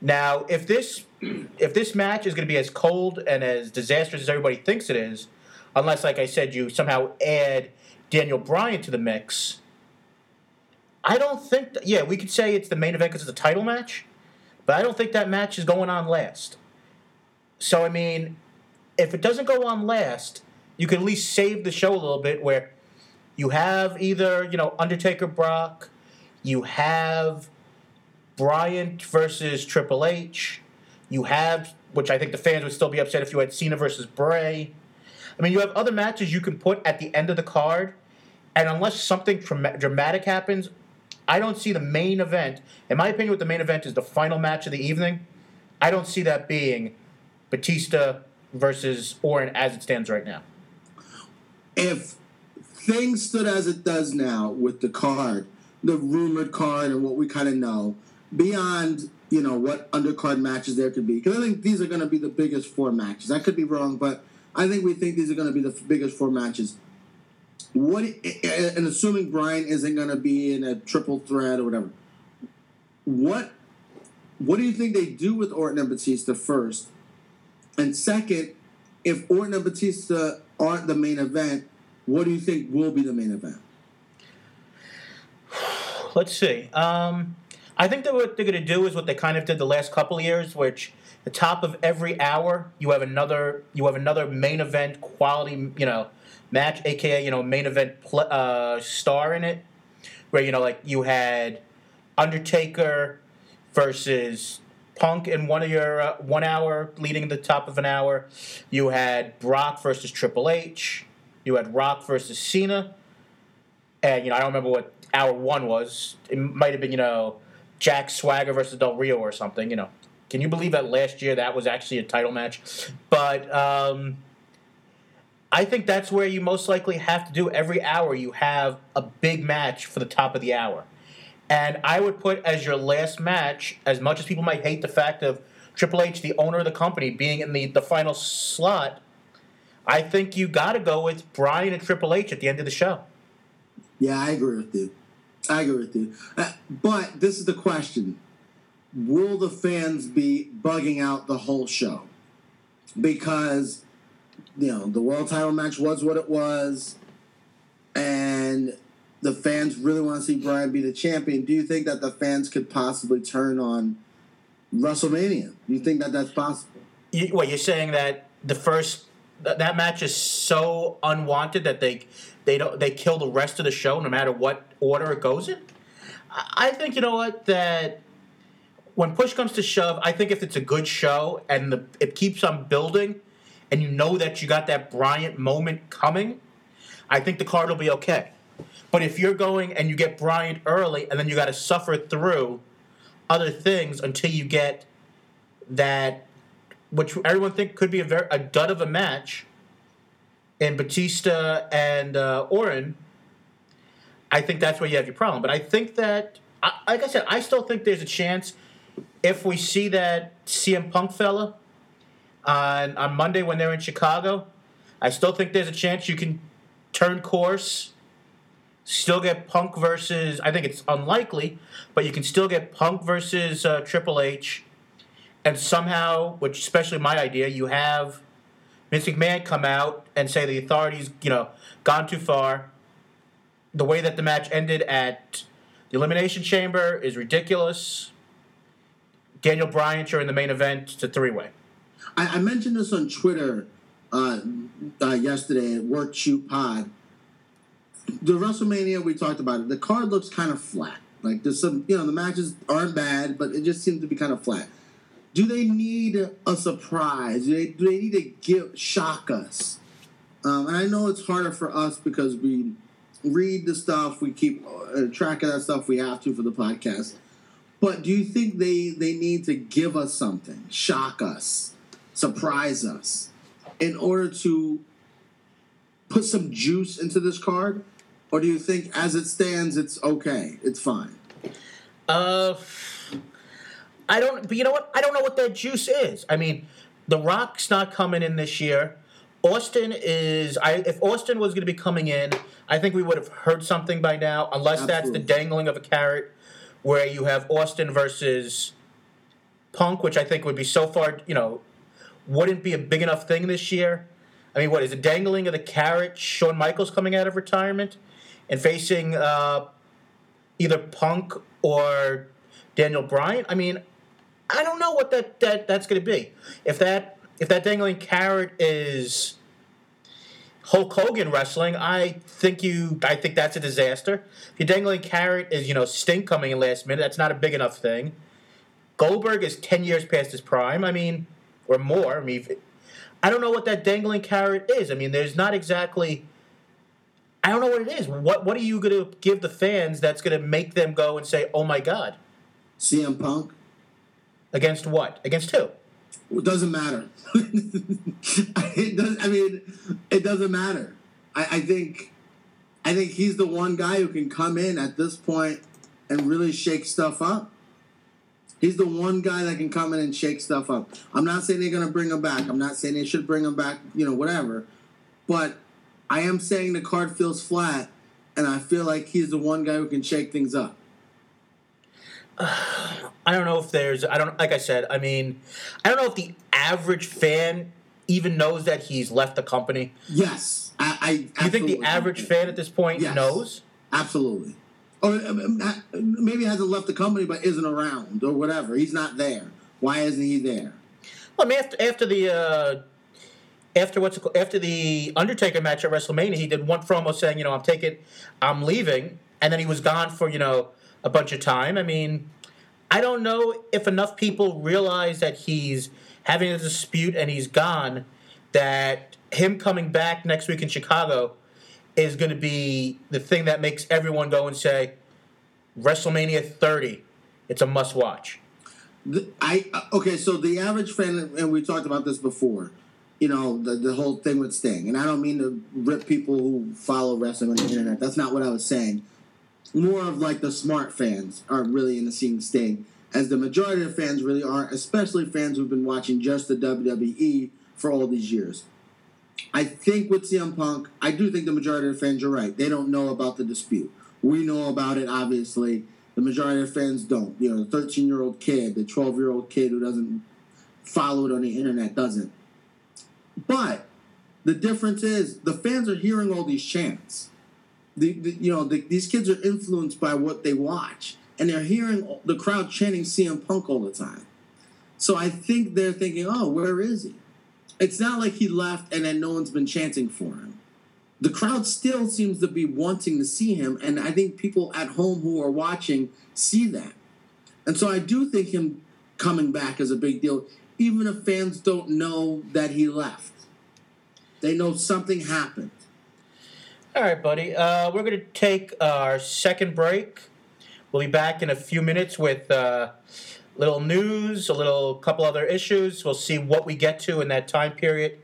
Now, if this if this match is going to be as cold and as disastrous as everybody thinks it is, unless, like I said, you somehow add Daniel Bryan to the mix, I don't think. That, yeah, we could say it's the main event because it's a title match, but I don't think that match is going on last. So I mean, if it doesn't go on last, you can at least save the show a little bit where you have either you know Undertaker Brock, you have Bryan versus Triple H, you have which I think the fans would still be upset if you had Cena versus Bray. I mean, you have other matches you can put at the end of the card, and unless something dramatic happens, I don't see the main event. In my opinion, what the main event is the final match of the evening. I don't see that being Batista versus Orton as it stands right now. If things stood as it does now with the card, the rumored card, and what we kind of know, beyond you know what undercard matches there could be, because I think these are going to be the biggest four matches. I could be wrong, but I think we think these are going to be the biggest four matches. What and assuming Bryan isn't going to be in a triple threat or whatever, what what do you think they do with Orton and Batista first? And second, if Orton and Batista aren't the main event, what do you think will be the main event? Let's see. Um, I think that what they're going to do is what they kind of did the last couple years, which the top of every hour you have another you have another main event quality you know match, aka you know main event pl- uh, star in it, where you know like you had Undertaker versus Punk in one of your uh, one hour leading the top of an hour. You had Brock versus Triple H. You had Rock versus Cena. And you know I don't remember what hour one was. It might have been you know Jack Swagger versus Del Rio or something. You know can you believe that last year that was actually a title match? But um, I think that's where you most likely have to do every hour. You have a big match for the top of the hour. And I would put as your last match, as much as people might hate the fact of Triple H, the owner of the company, being in the, the final slot, I think you got to go with Bryan and Triple H at the end of the show. Yeah, I agree with you. I agree with you. Uh, but this is the question will the fans be bugging out the whole show? Because, you know, the world title match was what it was, and the fans really want to see Bryan be the champion. Do you think that the fans could possibly turn on WrestleMania? Do you think that that's possible? You, what you're saying that the first that, match is so unwanted that they they don't they kill the rest of the show no matter what order it goes in. I think you know what that when push comes to shove, I think if it's a good show and the, it keeps on building, and you know that you got that Bryan moment coming, I think the card will be okay. But if you're going and you get Bryan early, and then you got to suffer through other things until you get that, which everyone think could be a very a dud of a match, in Batista and uh, Orton, I think that's where you have your problem. But I think that, like I said, I still think there's a chance if we see that CM Punk fella on on Monday when they're in Chicago, I still think there's a chance you can turn course, still get Punk versus. I think it's unlikely, but you can still get Punk versus uh, Triple H, and somehow, which especially my idea, you have Vince McMahon come out and say the authorities, you know, gone too far. The way that the match ended at the Elimination Chamber is ridiculous. Daniel Bryan, you're in the main event. It's a three way. I, I, mentioned this on Twitter uh, uh, yesterday at Work Shoot Pod. The WrestleMania we talked about it. The card looks kind of flat. Like there's some, you know, the matches aren't bad, but it just seems to be kind of flat. Do they need a surprise? Do they, do they need to give shock us? Um, and I know it's harder for us because we read the stuff, we keep uh, track of that stuff. We have to for the podcast. But do you think they they need to give us something, shock us, surprise us in order to put some juice into this card? Or do you think as it stands, it's okay, it's fine? Uh, I don't. But you know what? I don't know what that juice is. I mean, The Rock's not coming in this year. Austin is. I if Austin was going to be coming in, I think we would have heard something by now. Unless that's the dangling of a carrot, where you have Austin versus Punk, which I think would be so far. You know, wouldn't be a big enough thing this year. I mean, what is it? Dangling of the carrot? Shawn Michaels coming out of retirement and facing uh, either Punk or Daniel Bryan. I mean, I don't know what that, that that's going to be. If that if that dangling carrot is Hulk Hogan wrestling, I think you I think that's a disaster. If your dangling carrot is you know Sting coming in last minute, that's not a big enough thing. Goldberg is ten years past his prime. I mean, or more. I mean, I don't know what that dangling carrot is. I mean, there's not exactly. I don't know what it is. What What are you going to give the fans that's going to make them go and say, "Oh my God"? CM Punk? Against what? Against who? It doesn't matter. it does, I mean, it doesn't matter. I, I think, I think he's the one guy who can come in at this point and really shake stuff up. He's the one guy that can come in and shake stuff up. I'm not saying they're gonna bring him back. I'm not saying they should bring him back. You know, whatever. But I am saying the card feels flat, and I feel like he's the one guy who can shake things up. I don't know if there's. I don't. Like I said, I mean, I don't know if the average fan even knows that he's left the company. Yes, I. I Do you think the average fan at this point Yes. knows? Absolutely. Or uh, maybe hasn't left the company but isn't around or whatever. He's not there. Why isn't he there? Well, I mean, after after the uh, after what's it called, after the Undertaker match at WrestleMania, he did one promo saying, you know, I'm taking, I'm leaving, and then he was gone for you know a bunch of time. I mean, I don't know if enough people realize that he's having a dispute and he's gone. That him coming back next week in Chicago is going to be the thing that makes everyone go and say, WrestleMania 30, it's a must watch. I uh, okay. So the average fan, and we talked about this before. You know the the whole thing with Sting, and I don't mean to rip people who follow wrestling on the internet. That's not what I was saying. More of like the smart fans are really into seeing Sting, as the majority of fans really aren't, especially fans who've been watching just the WWE for all these years. I think with CM Punk, I do think the majority of fans are right. They don't know about the dispute. We know about it, obviously. The majority of fans don't. You know, the 13 year old kid, the 12 year old kid who doesn't follow it on the internet doesn't. But the difference is the fans are hearing all these chants. The, the you know the, these kids are influenced by what they watch, and they're hearing the crowd chanting CM Punk all the time. So I think they're thinking, "Oh, where is he?" It's not like he left and then no one's been chanting for him. The crowd still seems to be wanting to see him, and I think people at home who are watching see that. And so I do think him coming back is a big deal, even if fans don't know that he left. They know something happened. All right, buddy. Uh, we're going to take our second break. We'll be back in a few minutes with uh, little news, a little couple other issues. We'll see what we get to in that time period.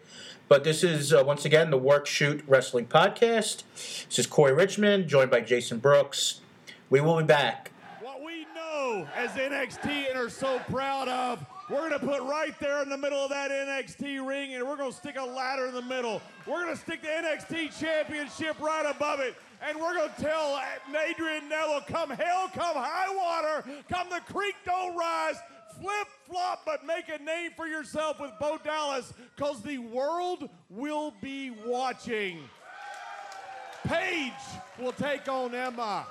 But this is uh, once again the Work Shoot Wrestling Podcast. This is Corey Richmond, joined by Jason Brooks. We will be back. What we know as NXT and are so proud of, we're going to put right there in the middle of that NXT ring and we're going to stick a ladder in the middle. We're going to stick the NXT Championship right above it. And we're going to tell Adrian Neville, come hell, come high water, come the creek don't rise, flip flop, but make a name for yourself with Bo Dallas because the world will be watching. Paige will take on Emma.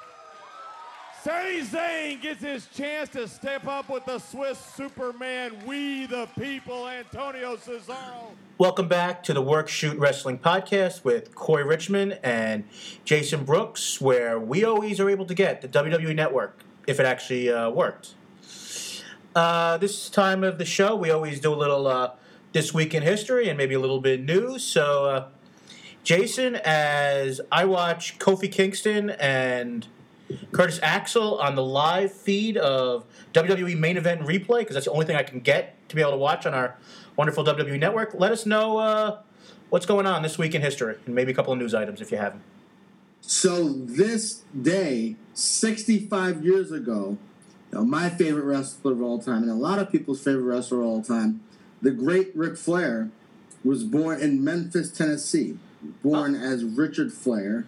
Sami Zayn gets his chance to step up with the Swiss Superman, We the People, Antonio Cesaro. Welcome back to the Work Shoot Wrestling Podcast with Corey Richmond and Jason Brooks, where we always are able to get the WWE Network if it actually uh, worked. Uh, this time of the show, we always do a little uh, this week in history and maybe a little bit news. So, uh, Jason, as I watch Kofi Kingston and Curtis Axel on the live feed of WWE Main Event Replay because that's the only thing I can get to be able to watch on our wonderful WWE network. Let us know uh, what's going on this week in history and maybe a couple of news items if you have them. So this day, 65 years ago, you know, my favorite wrestler of all time, and a lot of people's favorite wrestler of all time, the great Ric Flair, was born in Memphis, Tennessee. Born as Richard Flair,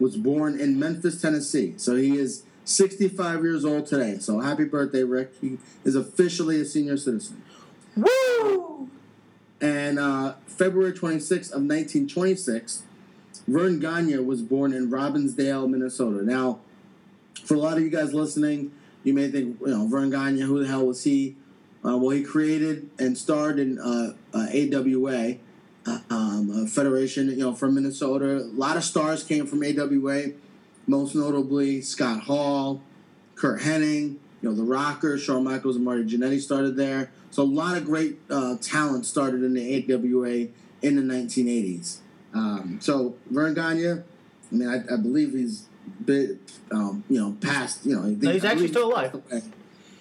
was born in Memphis, Tennessee. So he is 65 years old today. So happy birthday, Rick. He is officially a senior citizen. Woo! And uh, February 26th of 1926, Verne Gagne was born in Robbinsdale, Minnesota. Now, for a lot of you guys listening, you may think, you know, Verne Gagne, who the hell was he? Uh, well, he created and starred in uh, uh, AWA, uh, um, a federation, you know, from Minnesota. A lot of stars came from AWA, most notably Scott Hall, Curt Hennig, you know, The Rocker, Shawn Michaels, and Marty Jannetty started there. So a lot of great uh, talent started in the AWA in the 1980s. Um, so Verne Gagne, I mean, I, I believe he's been, um, you know, past, you know, No, he's I actually still alive.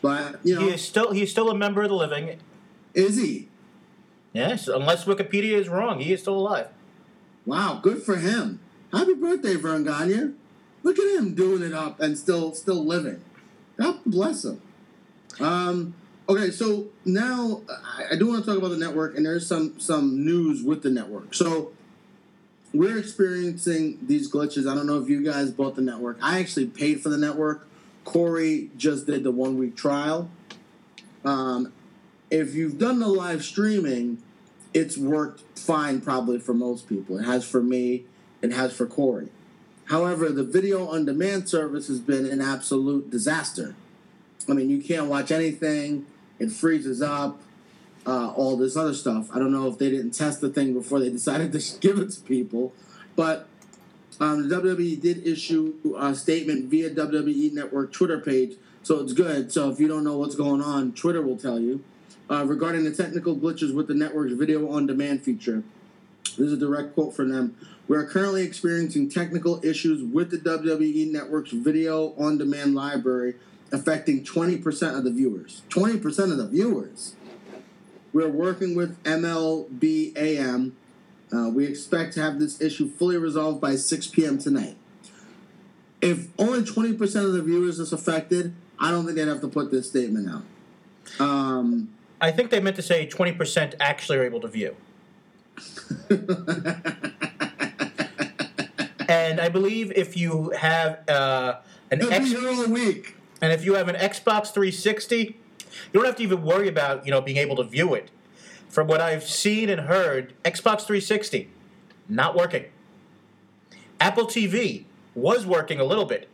But you know, He is still he is still a member of the living. is he? Yes, unless Wikipedia is wrong, he is still alive. Wow, good for him. Happy birthday, Verne Gagne. Look at him doing it up and still still living. God bless him. Um, okay, so now I, do want to talk about the network, and there's some some news with the network. So we're experiencing these glitches. I don't know if you guys bought the network. I actually paid for the network. Corey just did the one week trial. Um, if you've done the live streaming, it's worked fine probably for most people. It has for me, it has for Corey. However, the video on demand service has been an absolute disaster. I mean, you can't watch anything, it freezes up, uh, all this other stuff. I don't know if they didn't test the thing before they decided to give it to people, but um, the WWE did issue a statement via WWE Network Twitter page, so it's good. So if you don't know what's going on, Twitter will tell you uh, regarding the technical glitches with the network's video on demand feature. This is a direct quote from them. We are currently experiencing technical issues with the WWE Network's video on demand library affecting 20% of the viewers. 20% of the viewers. We're working with MLBAM. Uh, we expect to have this issue fully resolved by 6 p.m. tonight. If only 20% of the viewers is affected, I don't think they'd have to put this statement out. Um, I think they meant to say 20% actually are able to view. and I believe if you have uh, an He'll X, all week. and if you have an Xbox 360, you don't have to even worry about you know being able to view it. From what I've seen and heard, Xbox 360 not working. Apple TV was working a little bit,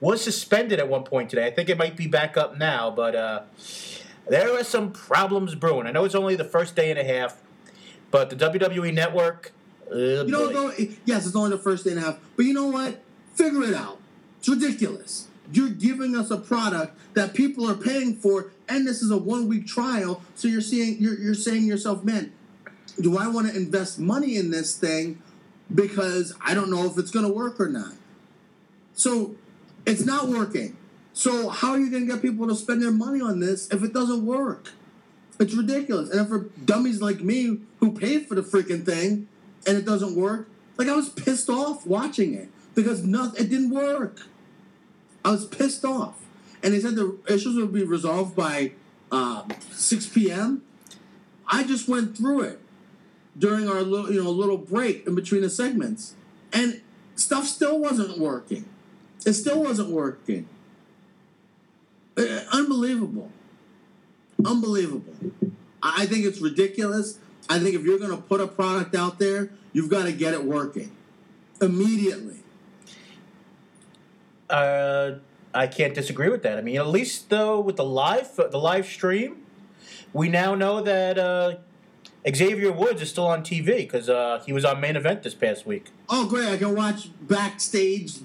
was suspended at one point today. I think it might be back up now, but uh, there are some problems brewing. I know it's only the first day and a half, but the WWE Network. Uh, You know, yes, it's only the first day and a half, but you know what? Figure it out. It's ridiculous. You're giving us a product that people are paying for, and this is a one week trial. So you're seeing, you're, you're saying to yourself, man, do I want to invest money in this thing because I don't know if it's going to work or not? So it's not working. So how are you going to get people to spend their money on this if it doesn't work? It's ridiculous. And for dummies like me who paid for the freaking thing and it doesn't work, like I was pissed off watching it because nothing, it didn't work. I was pissed off. And they said the issues would be resolved by uh, 6 p.m. I just went through it during our little, you know, little break in between the segments, and stuff still wasn't working. It still wasn't working. Unbelievable. Unbelievable. I I think it's ridiculous. I think if you're going to put a product out there, you've got to get it working immediately. Uh, I can't disagree with that. I mean, at least though with the live the live stream, we now know that uh, Xavier Woods is still on TV because uh, he was on main event this past week. Oh, great! I can watch backstage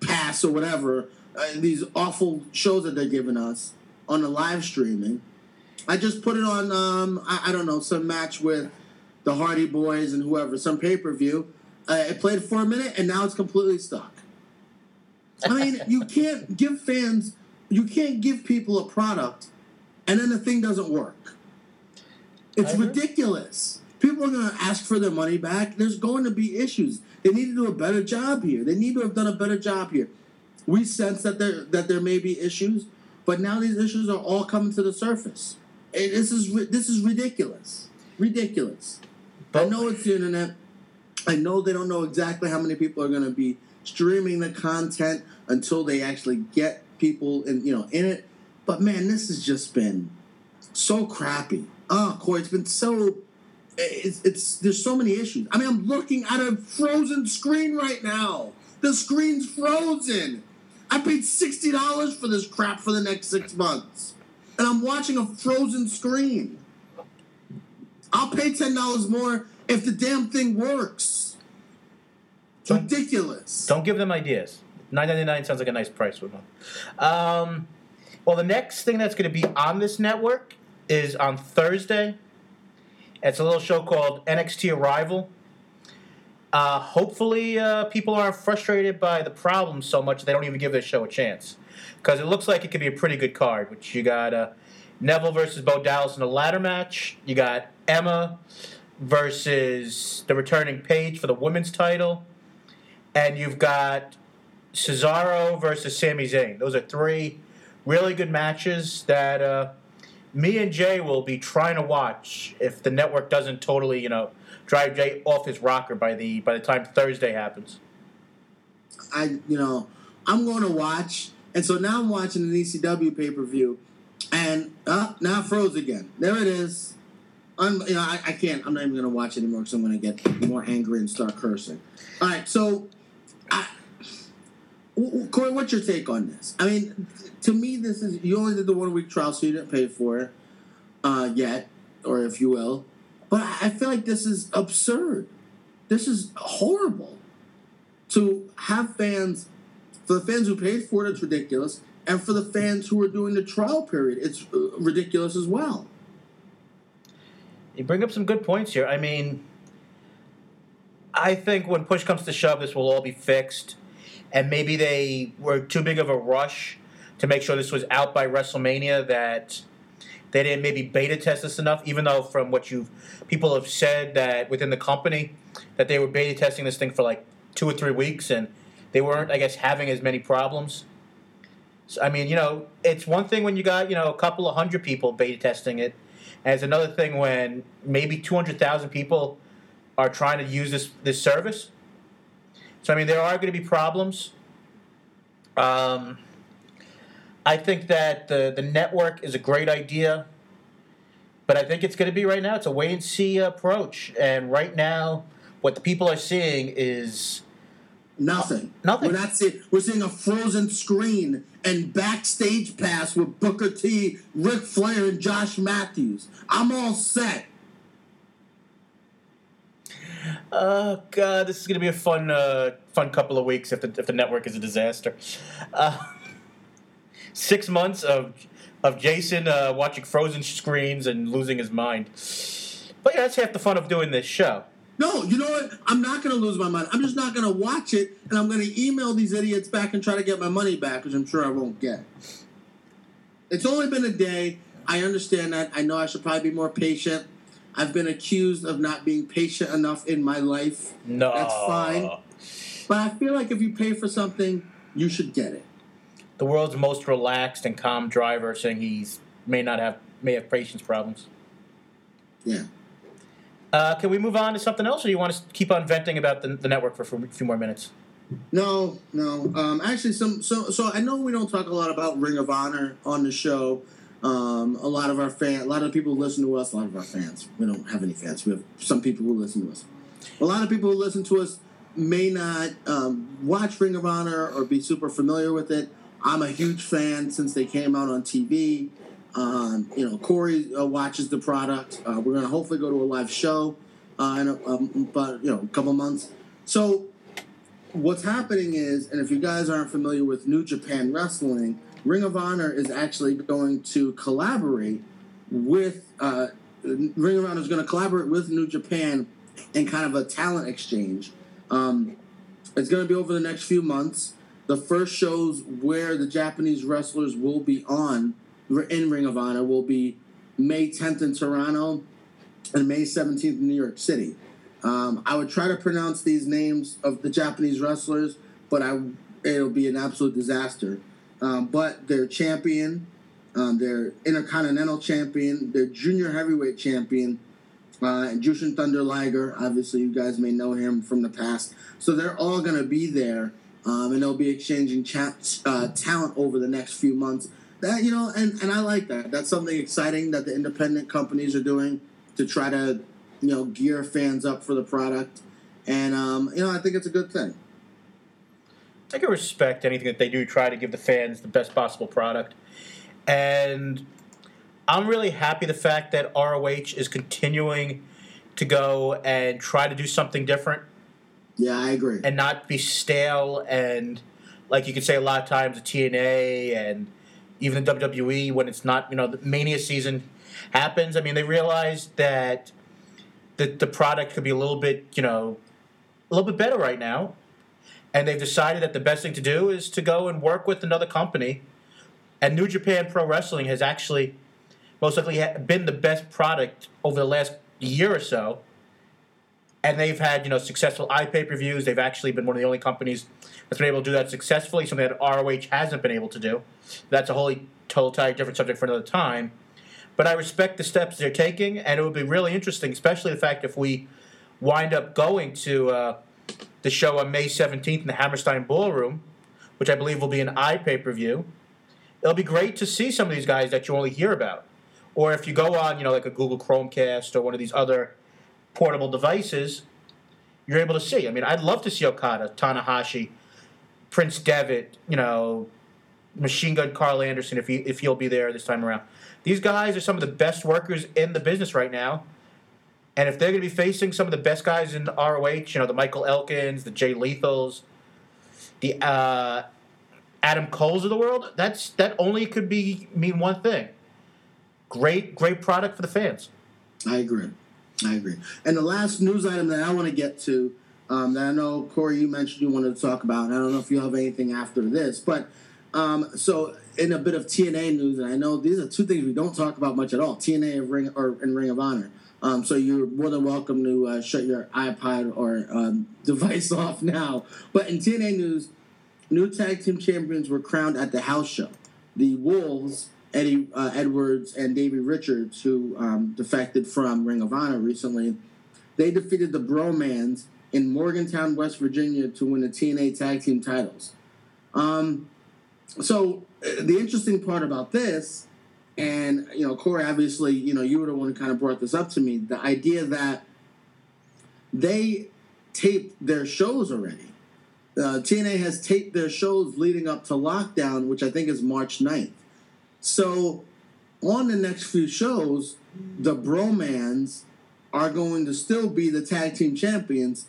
pass or whatever uh, these awful shows that they're giving us on the live streaming. I just put it on. Um, I, I don't know some match with the Hardy Boys and whoever, some pay per view. Uh, it played for a minute and now it's completely stuck. I mean, you can't give fans, you can't give people a product, and then the thing doesn't work. It's ridiculous. People are going to ask for their money back. There's going to be issues. They need to do a better job here. They need to have done a better job here. We sense that there that there may be issues, but now these issues are all coming to the surface. And this is this is ridiculous. Ridiculous. I know it's the internet. I know they don't know exactly how many people are going to be streaming the content until they actually get people in you know in it. But man, this has just been so crappy. Oh, Corey, it's been so. It's, it's there's so many issues. I mean, I'm looking at a frozen screen right now. The screen's frozen. I paid sixty dollars for this crap for the next six months, and I'm watching a frozen screen. I'll pay ten dollars more if the damn thing works. It's ridiculous. Don't give them ideas. Nine ninety nine sounds like a nice price for them. Um, well, the next thing that's going to be on this network is on Thursday. It's a little show called NXT Arrival. Uh, hopefully, uh, people aren't frustrated by the problems so much they don't even give this show a chance. Because it looks like it could be a pretty good card. Which you got uh, Neville versus Bo Dallas in a ladder match. You got Emma versus the returning Paige for the women's title, and you've got Cesaro versus Sami Zayn. Those are three really good matches that uh, me and Jay will be trying to watch if the network doesn't totally, you know, drive Jay off his rocker by the by the time Thursday happens. I, you know, I'm going to watch, and so now I'm watching an ECW pay per view, and uh, now it froze again. There it is. I'm, you know, I, I can't. I'm not even going to watch anymore because I'm going to get more angry and start cursing. All right, so, I, Corey, what's your take on this? I mean, to me, this is you only did the one week trial, so you didn't pay for it uh, yet, or if you will. But I feel like this is absurd. This is horrible to have fans for the fans who paid for it it's ridiculous and for the fans who are doing the trial period it's uh, ridiculous as well You bring up some good points here. I mean, I think when push comes to shove, this will all be fixed, and maybe they were too big of a rush to make sure this was out by WrestleMania that they didn't maybe beta test this enough. Even though from what you people have said that within the company that they were beta testing this thing for like two or three weeks and they weren't, I guess, having as many problems. So, I mean, you know, it's one thing when you got you know a couple of hundred people beta testing it. And it's another thing when maybe 200,000 people are trying to use this, this service. So, I mean, there are going to be problems. Um, I think that the, the network is a great idea. But I think it's going to be right now, it's a wait and see approach. And right now, what the people are seeing is nothing Nothing. we're not seeing we're seeing a frozen screen and backstage pass with booker t Ric flair and josh matthews i'm all set Oh God, this is gonna be a fun, uh, fun couple of weeks if the if the network is a disaster. Uh, six months of of Jason uh, watching frozen screens and losing his mind. But yeah, that's half the fun of doing this show. no you know what i'm not going to lose my mind i'm just not going to watch it and i'm going to email these idiots back and try to get my money back which i'm sure i won't get it's only been a day i understand that i know i should probably be more patient i've been accused of not being patient enough in my life No, That's fine. But I feel like if you pay for something, you should get it. The world's most relaxed and calm driver saying he's may not have may have patience problems. Yeah. Uh, can we move on to something else, or do you want to keep on venting about the, the network for, for a few more minutes? No, no. Um, actually, some so so I know we don't talk a lot about Ring of Honor on the show. Um, a lot of our fan, a lot of people who listen to us, a lot of our fans. We don't have any fans. We have some people who listen to us. A lot of people who listen to us may not um, watch Ring of Honor or be super familiar with it. I'm a huge fan since they came out on TV. Um, you know, Corey uh, watches the product. Uh, we're gonna hopefully go to a live show uh, in a, um, about you know a couple months. So what's happening is, and if you guys aren't familiar with New Japan Wrestling, Ring of Honor is actually going to collaborate with uh, Ring of Honor is going to collaborate with New Japan in kind of a talent exchange. Um, it's going to be over the next few months. the first shows where the Japanese wrestlers will be on in Ring of Honor will be May 10th in Toronto and May 17th in New York City. Um, I would try to pronounce these names of the Japanese wrestlers, but I it'll be an absolute disaster. Um, but their champion, um, their intercontinental champion, their junior heavyweight champion, uh, and Jushin Thunder Liger. Obviously, you guys may know him from the past. So they're all going to be there, um, and they'll be exchanging uh, talent over the next few months. That you know, and, and I like that. That's something exciting that the independent companies are doing to try to you know gear fans up for the product, and um, you know I think it's a good thing. I can respect anything that they do try to give the fans the best possible product. And I'm really happy the fact that ROH is continuing to go and try to do something different Yeah, I agree. and not be stale and like you could say a lot of times the TNA and even the WWE when it's not you know the Mania season happens. I mean they realize that the the product could be a little bit you know a little bit better right now, and they've decided that the best thing to do is to go and work with another company. And New Japan Pro Wrestling has actually most likely been the best product over the last year or so and they've had you know successful iPay per views. They've actually been one of the only companies that's been able to do that successfully. Something that ROH hasn't been able to do. That's a wholly totally different subject for another time. But I respect the steps they're taking, and it would be really interesting, especially the fact if we wind up going to uh, the show on May seventeenth in the Hammerstein Ballroom, which I believe will be an iPay per view. It'll be great to see some of these guys that you only hear about, or if you go on, you know, like a Google Chromecast or one of these other portable devices, you're able to see. I mean, I'd love to see Okada, Tanahashi, Prince Devitt, you know, Machine Gun Carl Anderson if he if he'll be there this time around. These guys are some of the best workers in the business right now. And if they're going to be facing some of the best guys in ROH, you know, the Michael Elgins, the Jay Lethals, the uh, Adam Coles of the world, that's that only could be mean one thing. Great, great product for the fans. I agree. I agree. And the last news item that I want to get to, um, that I know Corey, you mentioned you wanted to talk about, I don't know if you have anything after this, but um, so in a bit of TNA news, and I know these are two things we don't talk about much at all: TNA and Ring or and Ring of Honor. Um, so you're more than welcome to uh, shut your iPod or um, device off now. But in TNA news, new tag team champions were crowned at the house show. The Wolves, Eddie uh, Edwards and Davey Richards, who um, defected from Ring of Honor recently, they defeated the Bromans in Morgantown, West Virginia, to win the TNA tag team titles. Um, so uh, the interesting part about this, and you know, Corey, obviously, you know, you were the one who kind of brought this up to me. The idea that they taped their shows already. Uh, TNA has taped their shows leading up to lockdown, which I think is March 9th. So, on the next few shows, the Bromans are going to still be the tag team champions,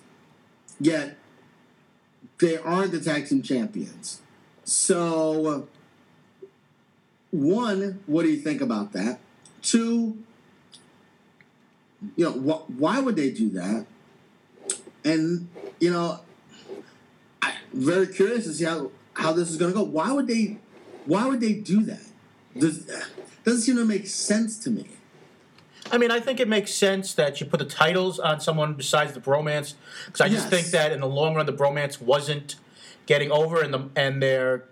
yet they aren't the tag team champions. So, one, what do you think about that? Two, you know, wh- why would they do that? And, you know, I'm very curious to see how, how this is going to go. Why would they? Why would they do that? Does, doesn't seem to make sense to me. I mean, I think it makes sense that you put the titles on someone besides the Bromans, because I just think that in the long run, the Bromans wasn't getting over, and the and their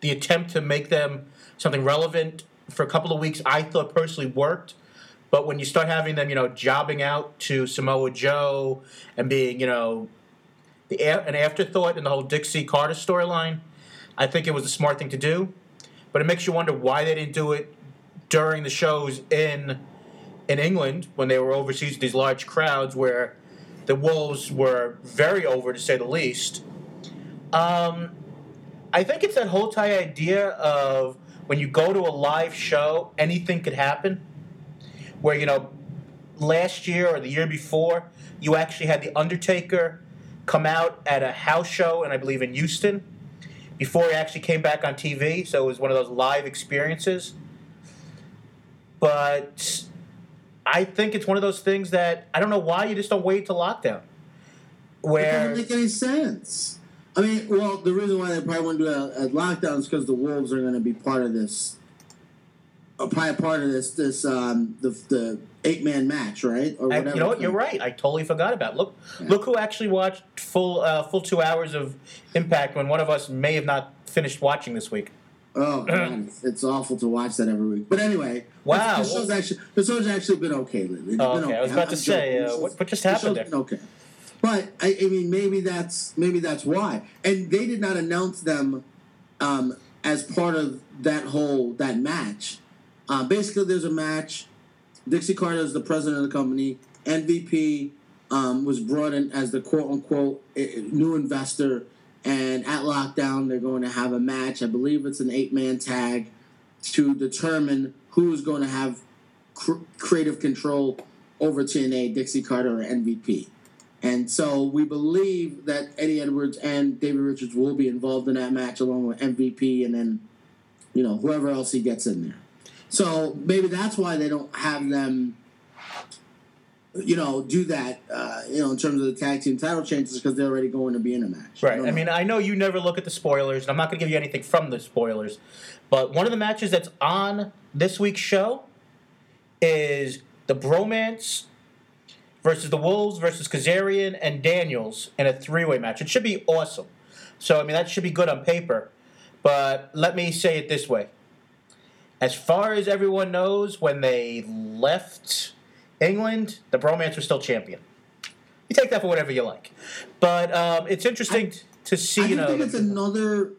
the attempt to make them something relevant for a couple of weeks, I thought personally worked. But when you start having them, you know, jobbing out to Samoa Joe and being, you know, the an afterthought in the whole Dixie Carter storyline, I think it was a smart thing to do. But it makes you wonder why they didn't do it during the shows in in England when they were overseas with these large crowds where the Wolves were very over to say the least. Um, I think it's that whole tie idea of when you go to a live show, anything could happen. Where, you know, last year or the year before, you actually had The Undertaker come out at a house show, and I believe in Houston, before he actually came back on TV. So it was one of those live experiences. But I think it's one of those things that I don't know why you just don't wait till lockdown. It Where doesn't make any sense. I mean, well, the reason why they probably won't do a, at lockdown is because the Wolves are going to be part of this, uh, probably part of this this um the the eight man match, right? Or I, you know what? You're right. I totally forgot about. It. Look, look who actually watched full uh, full two hours of Impact when one of us may have not finished watching this week. Oh, man, it's, it's awful to watch that every week. But anyway, Wow. the show's actually the show's actually been okay lately. Oh, been okay. I was I'm- about to I'm say, uh, what- what just happened there? Okay, but I, I mean, maybe that's maybe that's why. And they did not announce them um, as part of that whole that match. Uh, basically, there's a match. Dixie Carter is the president of the company. MVP um, was brought in as the quote unquote eh, eh, new investor. And at lockdown, they're going to have a match. I believe it's an eight man tag to determine who is going to have cr- creative control over TNA, Dixie Carter, or MVP. And so we believe that Eddie Edwards and David Richards will be involved in that match along with MVP and then, you know, whoever else he gets in there. So maybe that's why they don't have them, you know, do that, uh, you know, in terms of the tag team title changes because they're already going to be in a match. Right. don't I mean, I know you never look at the spoilers, and I'm not going to give you anything from the spoilers, but one of the matches that's on this week's show is the Bromans versus the Wolves versus Kazarian and Daniels in a three-way match. It should be awesome. So I mean, that should be good on paper. But let me say it this way: as far as everyone knows, when they left England, the Bromans was still champion. You take that for whatever you like, but um, it's interesting to see. I you know, think it's another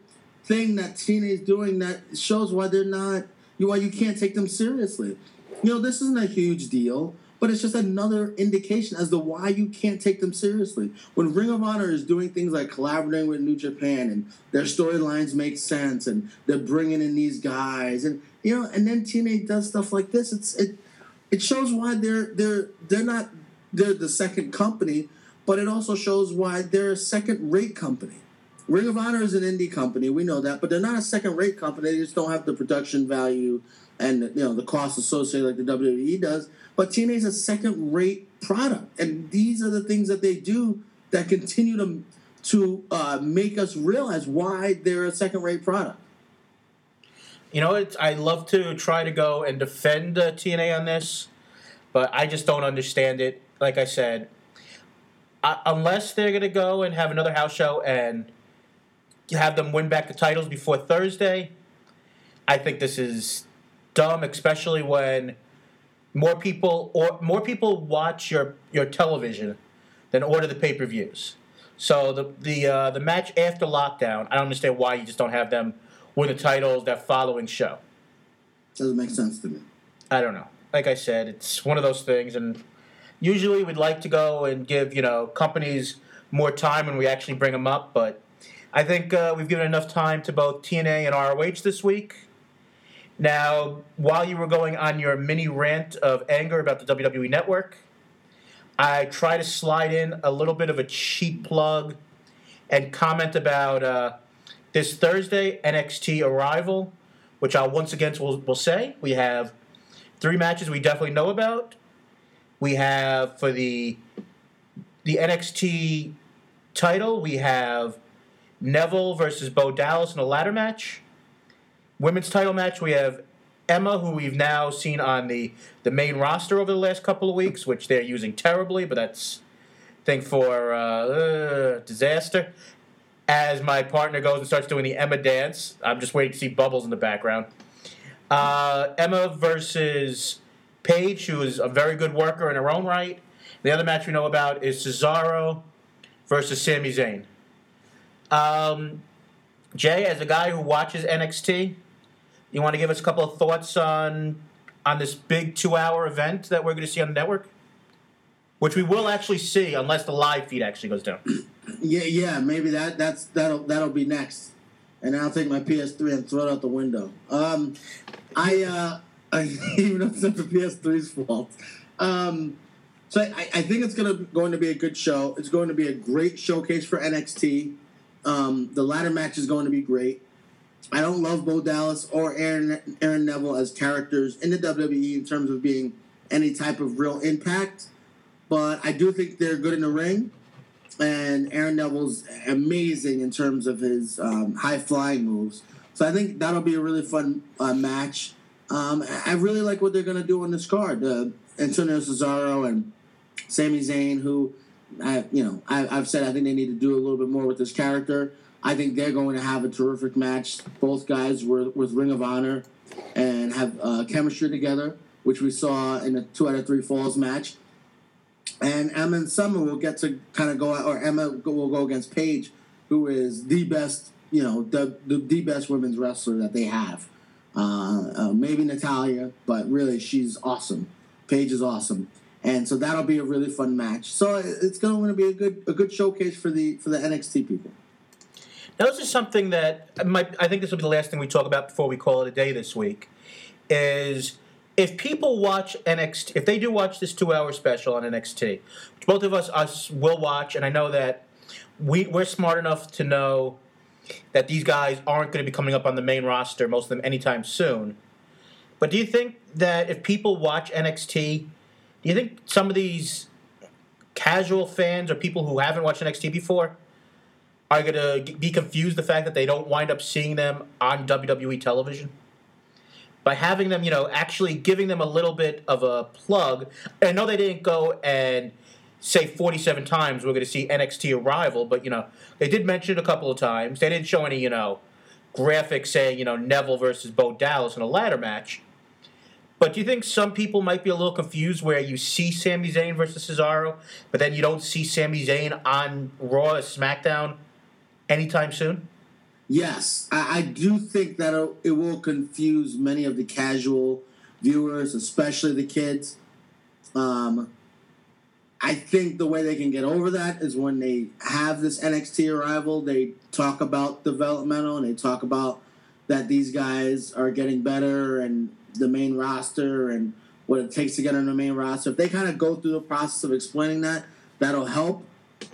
thing that TNA is doing that shows why they're not, why you can't take them seriously. You know, this isn't a huge deal, but it's just another indication as to why you can't take them seriously. When Ring of Honor is doing things like collaborating with New Japan and their storylines make sense and they're bringing in these guys and you know, and then TNA does stuff like this. It's it it shows why they're they're they're not they're the second company, but it also shows why they're a second rate company. Ring of Honor is an indie company, we know that, but they're not a second rate company. They just don't have the production value and you know the cost associated like the WWE does. But TNA is a second rate product, and these are the things that they do that continue to to uh, make us realize why they're a second rate product. You know, it's, I love to try to go and defend uh, TNA on this, but I just don't understand it. Like I said, uh, unless they're going to go and have another house show and have them win back the titles before Thursday, I think this is dumb, especially when more people or more people watch your your television than order the pay per views. So the the uh, the match after lockdown, I don't understand why you just don't have them win the titles that following show. Doesn't make sense to me. I don't know. Like I said, it's one of those things, and usually we'd like to go and give you know companies more time when we actually bring them up, but I think uh, we've given enough time to both TNA and ROH this week. Now, while you were going on your mini rant of anger about the WWE Network, I try to slide in a little bit of a cheap plug and comment about uh, this Thursday NXT arrival, which I'll once again will, will say we have three matches we definitely know about. We have for the the NXT title, we have Neville versus Bo Dallas in a ladder match. Women's title match, we have Emma, who we've now seen on the, the main roster over the last couple of weeks, which they're using terribly, but that's thing for uh, uh, disaster. As my partner goes and starts doing the Emma dance, I'm just waiting to see bubbles in the background. Uh, Emma versus Paige, who is a very good worker in her own right. The other match we know about is Cesaro versus Sami Zayn. Um, Jay, as a guy who watches NXT, you want to give us a couple of thoughts on on this big two-hour event that we're going to see on the network, which we will actually see unless the live feed actually goes down. Yeah, yeah, maybe that that's that'll that'll be next, and I'll take my PS3 and throw it out the window. Um, I uh, I even though it's not the PS3's fault. Um, so I, I think it's gonna going to be a good show. It's going to be a great showcase for NXT. Um, the ladder match is going to be great. I don't love Bo Dallas or Aaron Aaron Neville as characters in the WWE in terms of being any type of real impact, but I do think they're good in the ring. and Aaron Neville's amazing in terms of his um, high flying moves. So I think that'll be a really fun uh, match. Um, I really like what they're going to do on this card. Uh, Antonio Cesaro and Sami Zayn, who I, you know, I, I've said I think they need to do a little bit more with this character. I think they're going to have a terrific match. Both guys were with Ring of Honor and have uh, chemistry together, which we saw in the two out of three falls match. And Emma and Summer will get to kind of go out, or Emma will go against Paige, who is the best, you know, the the, the best women's wrestler that they have. Uh, uh, maybe Natalya, but really she's awesome. Paige is awesome, and so that'll be a really fun match. So it's going to be a good a good showcase for the for the NXT people. Now, this is something that I think this will be the last thing we talk about before we call it a day this week. Is if people watch NXT, if they do watch this two-hour special on NXT, which both of us us will watch, and I know that we we're smart enough to know that these guys aren't going to be coming up on the main roster, most of them anytime soon. But do you think that if people watch NXT, do you think some of these casual fans or people who haven't watched NXT before are going to be confused the fact that they don't wind up seeing them on WWE television? By having them, you know, actually giving them a little bit of a plug. I know they didn't go and say 47 times we're going to see NXT arrival, but, you know, they did mention it a couple of times. They didn't show any, you know, graphics saying, you know, Neville versus Bo Dallas in a ladder match. But do you think some people might be a little confused where you see Sami Zayn versus Cesaro, but then you don't see Sami Zayn on Raw or SmackDown anytime soon? Yes, I, I do think that it- will confuse many of the casual viewers, especially the kids. Um, I think the way they can get over that is when they have this NXT arrival, they talk about developmental and they talk about that these guys are getting better and the main roster and what it takes to get on the main roster. If they kind of go through the process of explaining that, that'll help.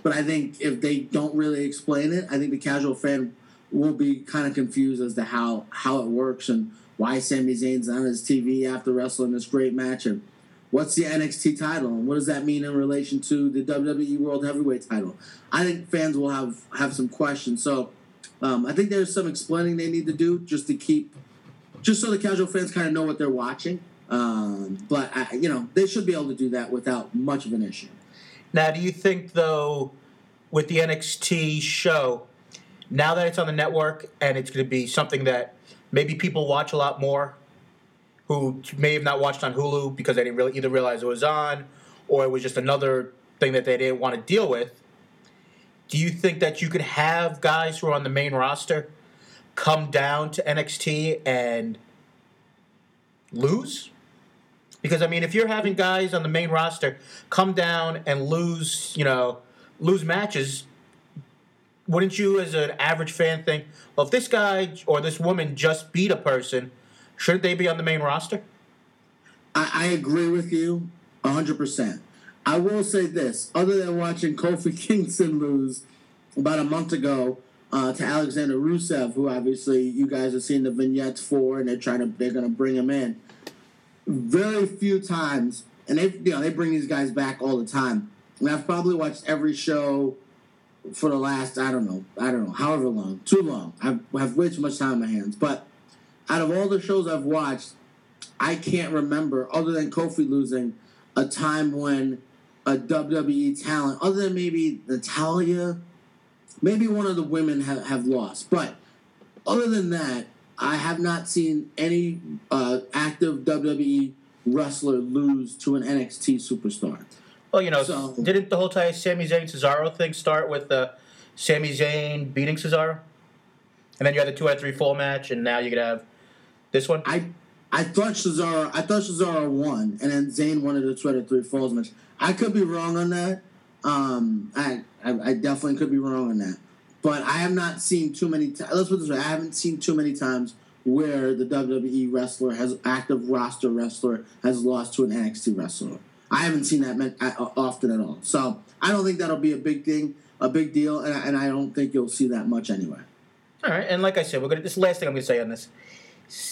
But I think if they don't really explain it, I think the casual fan will be kind of confused as to how how it works and why Sami Zayn's on his TV after wrestling this great match and what's the NXT title and what does that mean in relation to the WWE World Heavyweight title. I think fans will have have some questions. So um, I think there's some explaining they need to do just to keep just so the casual fans kind of know what they're watching. Um, but I, you know they should be able to do that without much of an issue. Now, do you think, though, with the NXT show, now that it's on the network and it's going to be something that maybe people watch a lot more who may have not watched on Hulu because they didn't really either realize it was on or it was just another thing that they didn't want to deal with, do you think that you could have guys who are on the main roster come down to NXT and lose? Because I mean, if you're having guys on the main roster come down and lose, you know, lose matches, wouldn't you, as an average fan, think, well, if this guy or this woman just beat a person, shouldn't they be on the main roster? I, I agree with you 100%. I will say this other than watching Kofi Kingston lose about a month ago uh, to Alexander Rusev, who obviously you guys have seen the vignettes for, and they're trying to, they're going to bring him in. Very few times, and they, you know, they bring these guys back all the time. And I've probably watched every show for the last, I don't know, I don't know, however long, too long. I've, I have way too much time on my hands. But out of all the shows I've watched, I can't remember, other than Kofi losing, a time when a WWE talent, other than maybe Natalya, maybe one of the women have, have lost. But other than that, I have not seen any uh, active WWE wrestler lose to an NXT superstar. Well, you know, So- didn't the whole time Sami Zayn Cesaro thing start with uh, Sami Zayn beating Cesaro? And then you had the two out of three fall match, and now you could have this one? I I thought Cesaro I thought Cesaro won, and then Zayn wanted to try to three falls match. I could be wrong on that. Um, I, I I definitely could be wrong on that, but I have not seen too many. T- let's put this way: I haven't seen too many times where the WWE wrestler has active roster wrestler has lost to an NXT wrestler. I haven't seen that meant, uh, often at all. So I don't think that'll be a big thing, a big deal, and, I- and I don't think you'll see that much anyway. All right, and like I said, we're gonna. This last thing I'm gonna say on this.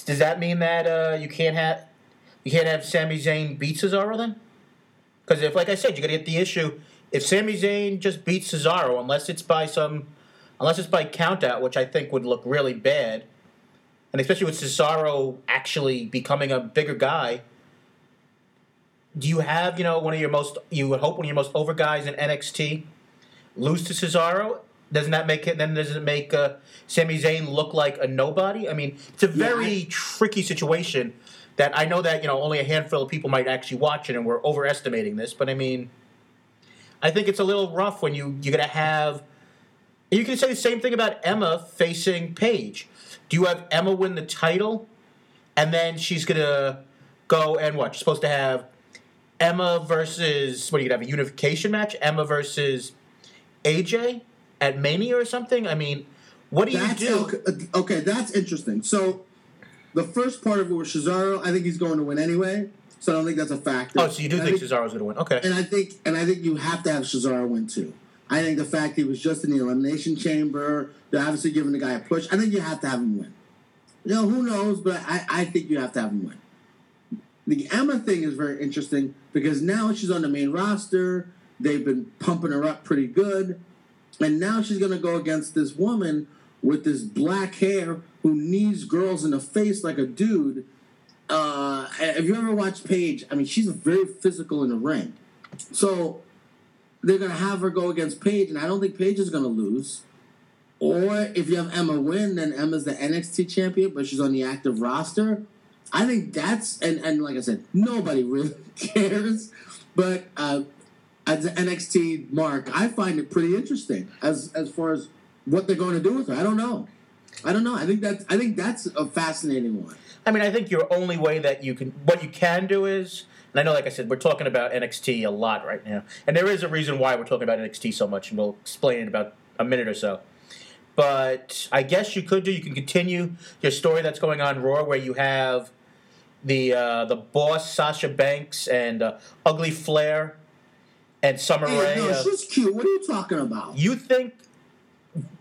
Does that mean that uh, you can't have you can't have Sami Zayn beat Cesaro then? Because if, like I said, you're gonna get the issue if Sami Zayn just beats Cesaro, unless it's by some, unless it's by countout, which I think would look really bad, and especially with Cesaro actually becoming a bigger guy, do you have you know one of your most you would hope one of your most over guys in NXT lose to Cesaro? Doesn't that make it? Then doesn't it make uh, Sami Zayn look like a nobody? I mean, it's a very Yeah, tricky situation. That I know that you know only a handful of people might actually watch it, and we're overestimating this. But I mean, I think it's a little rough when you you're gonna have. You can say the same thing about Emma facing Paige. Do you have Emma win the title, and then she's gonna go and what? You're supposed to have Emma versus what? Are you gonna have a unification match? Emma versus AJ at Mania or something? I mean, what do you That's do? okay, uh, okay, that's interesting. So the first part of it was Cesaro. I think he's going to win anyway, so I don't think that's a factor. Oh, so you do I think Cesaro's gonna win? Okay. And I think, and I think you have to have Cesaro win too. I think the fact he was just in the elimination chamber, they're obviously giving the guy a push. I think you have to have him win. You know, who knows? But I, I think you have to have him win. The Emma thing is very interesting because now she's on the main roster. They've been pumping her up pretty good. And now she's going to go against this woman with this black hair who knees girls in the face like a dude. Uh, have you ever watched Paige? I mean, she's very physical in the ring. So they're going to have her go against Paige, and I don't think Paige is going to lose. Or if you have Emma win, then Emma's the NXT champion, but she's on the active roster. I think that's and, and like I said, nobody really cares. But uh, as an NXT mark, I find it pretty interesting as as far as what they're going to do with her. I don't know. I don't know. I think that's I think that's a fascinating one. I mean, I think your only way that you can, what you can do is, and I know, like I said, we're talking about NXT a lot right now, and there is a reason why we're talking about NXT so much, and we'll explain in about a minute or so. But I guess you could do. You can continue your story that's going on Raw, where you have the uh, the boss Sasha Banks and uh, Ugly Flair and Summer Hey, Rae. no, uh, she's cute. What are you talking about? you think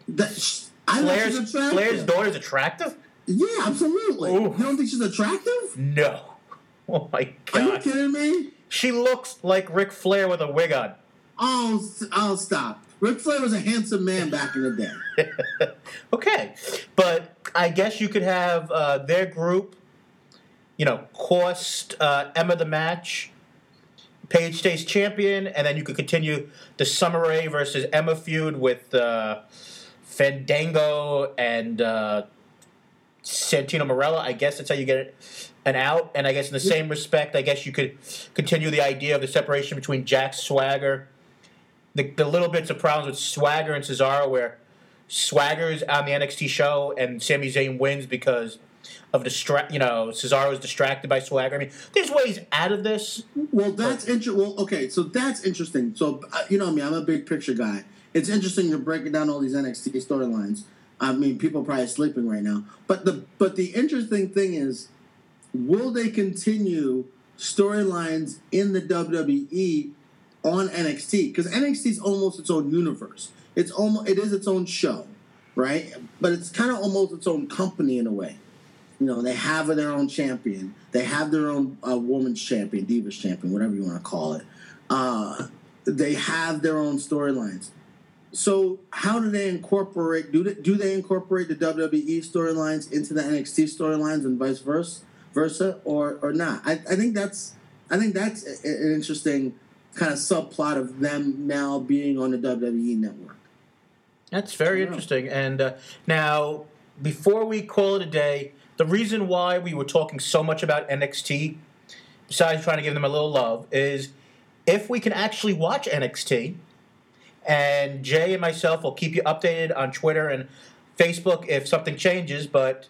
That, sh- I know she's Flair's attractive. Flair's daughter's attractive? Yeah, absolutely. Oof. You don't think she's attractive? No. Oh my god! Are you kidding me? She looks like Ric Flair with a wig on. Oh, s- oh, stop. Ric Flair was a handsome man back in the day. okay, but I guess you could have uh, their group, you know, cost uh, Emma the match. Paige stays champion, and then you could continue the Summer Rae versus Emma feud with uh, Fandango and uh, Santino Marella. I guess that's how you get it an out. And I guess in the same respect, I guess you could continue the idea of the separation between Jack Swagger, the, the little bits of problems with Swagger and Cesaro, where Swagger's on the NXT show and Sami Zayn wins because of distract. You know, Cesaro's distracted by Swagger. I mean, there's ways out of this. Well, that's interesting. Well, okay, so that's interesting. So, uh, you know me, I'm a big picture guy. It's interesting you're breaking down all these NXT storylines. I mean, people are probably sleeping right now. But the but the interesting thing is, will they continue storylines in the WWE on NXT? Because NXT is almost its own universe. It's almost it is its own show, right? But it's kind of almost its own company in a way. You know, they have their own champion. They have their own uh, women's champion, divas champion, whatever you want to call it. Uh, they have their own storylines. So, how do they incorporate? Do they do they incorporate the WWE storylines into the NXT storylines and vice versa, versa, or or not? I, I think that's I think that's a- an interesting kind of subplot of them now being on the WWE network. That's very interesting. And uh, now, before we call it a day, the reason why we were talking so much about NXT, besides trying to give them a little love, is if we can actually watch NXT, and Jay and myself will keep you updated on Twitter and Facebook if something changes, but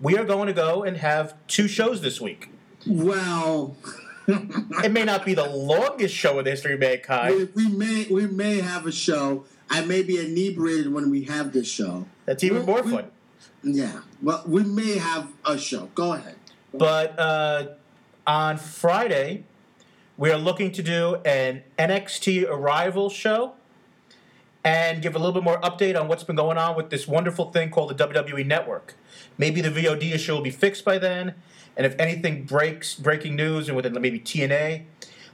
we are going to go and have two shows this week. Well, It may not be the longest show in the history of mankind. we, we may we may have a show. I may be inebriated when we have this show. That's even more we- fun. Yeah. Well, we may have a show. Go ahead. But uh, on Friday, we are looking to do an NXT Arrival show and give a little bit more update on what's been going on with this wonderful thing called the WWE Network. Maybe the VOD issue will be fixed by then, and if anything breaks, breaking news, and within maybe TNA.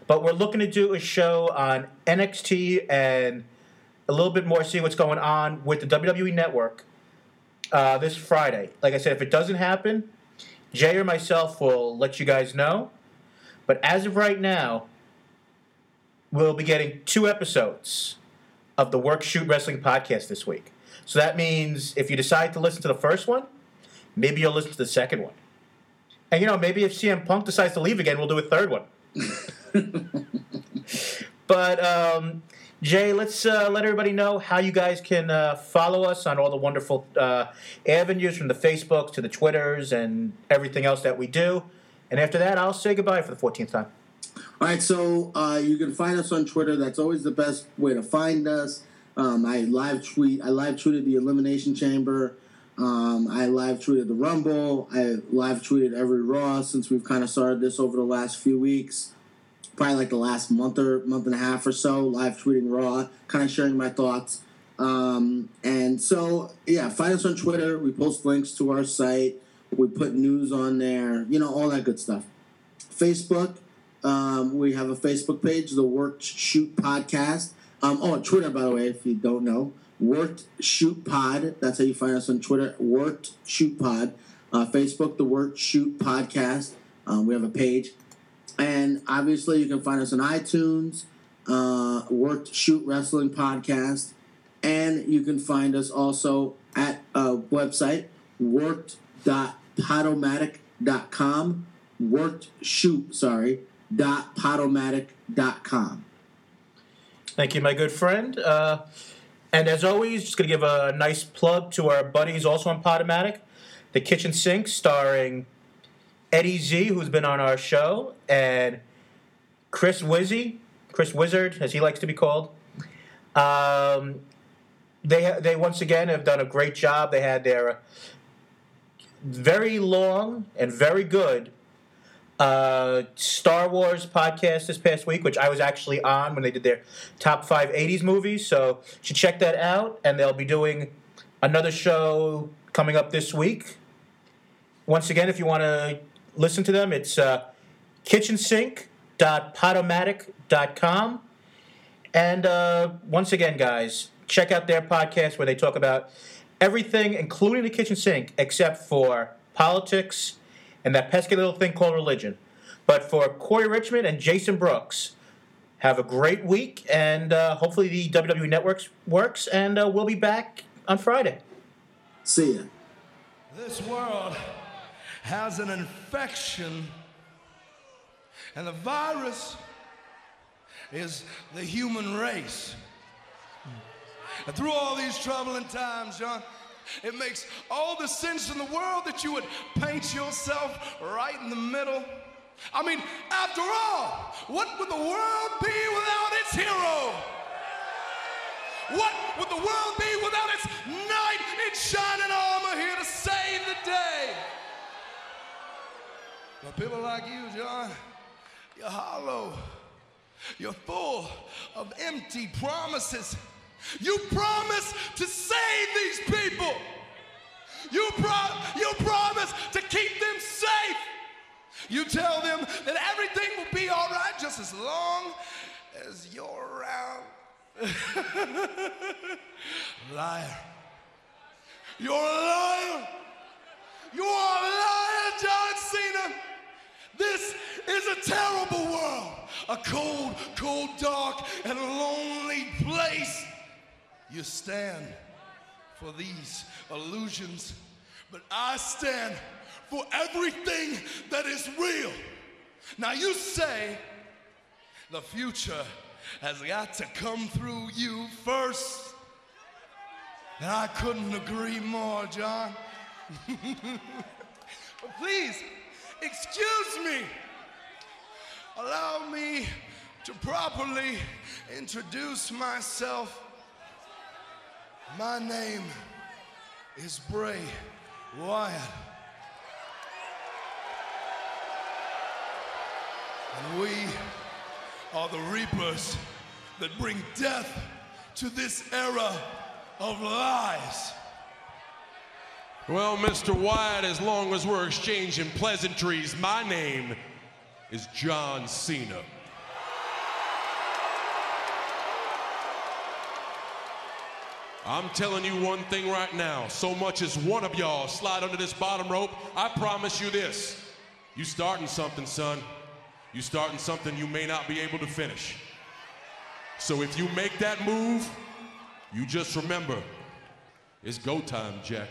but we're looking to do a show on NXT and a little bit more, see what's going on with the WWE Network uh, this Friday. Like I said, if it doesn't happen, Jay or myself will let you guys know. But as of right now, we'll be getting two episodes of the Work Shoot Wrestling podcast this week. So that means if you decide to listen to the first one, maybe you'll listen to the second one. And you know, maybe if CM Punk decides to leave again, we'll do a third one. but um, Jay, let's uh, let everybody know how you guys can uh, follow us on all the wonderful uh, avenues from the Facebooks to the Twitters and everything else that we do. And after that, I'll say goodbye for the 14th time. All right, so uh, you can find us on Twitter. That's always the best way to find us. Um, I live tweet. I live tweeted the Elimination Chamber. Um, I live tweeted the Rumble. I live tweeted every Raw since we've kind of started this over the last few weeks. Probably like the last month or month and a half or so. Live tweeting Raw, kind of sharing my thoughts. Um, and so yeah, find us on Twitter. We post links to our site. We put news on there. You know all that good stuff. Facebook. Um, we have a Facebook page, the Worked Shoot Podcast. Um, oh, Twitter, by the way, if you don't know, Worked Shoot Pod. That's how you find us on Twitter, Worked Shoot Pod. Uh, Facebook, the Worked Shoot Podcast. Um, we have a page. And obviously, you can find us on iTunes, uh, Worked Shoot Wrestling Podcast. And you can find us also at a website, worked.podomatic.com. Worked shoot, sorry, dot podomatic.com. Thank you, my good friend. Uh, and as always, just going to give a nice plug to our buddies also on Podomatic, The Kitchen Sink, starring Eddie Z, who's been on our show, and Chris Wizzy, Chris Wizard, as he likes to be called. Um, they they once again have done a great job. They had their very long and very good uh, Star Wars podcast this past week, which I was actually on when they did their top five 80s movies. So you should check that out. And they'll be doing another show coming up this week. Once again, if you want to listen to them, it's uh, kitchensink.podomatic.com. And uh, once again, guys, check out their podcast where they talk about everything, including the kitchen sink, except for politics and that pesky little thing called religion. But for Corey Richmond and Jason Brooks, have a great week, and uh, hopefully the WWE Network works, and uh, we'll be back on Friday. See ya. This world has an infection, and the virus is the human race. And through all these troubling times, John, it makes all the sense in the world that you would paint yourself right in the middle. I mean, after all, what would the world be without its hero? What would the world be without its knight in shining armor here to save the day? But people like you, John, you're hollow. You're full of empty promises. You promise to save these people. You, pro- you promise to keep them safe. You tell them that everything will be all right just as long as you're around. liar. You're a liar. You are a liar, John Cena. This is a terrible world, a cold, cold, dark, and lonely place. You stand for these illusions, but I stand for everything that is real. Now, you say the future has got to come through you first. And I couldn't agree more, John. but please, excuse me. Allow me to properly introduce myself. My name is Bray Wyatt. And we are the reapers that bring death to this era of lies. Well, Mr. Wyatt, as long as we're exchanging pleasantries, my name is John Cena. I'm telling you one thing right now. So much as one of y'all slide under this bottom rope, I promise you this. You starting something, son. You starting something you may not be able to finish. So if you make that move, you just remember, it's go time, Jack.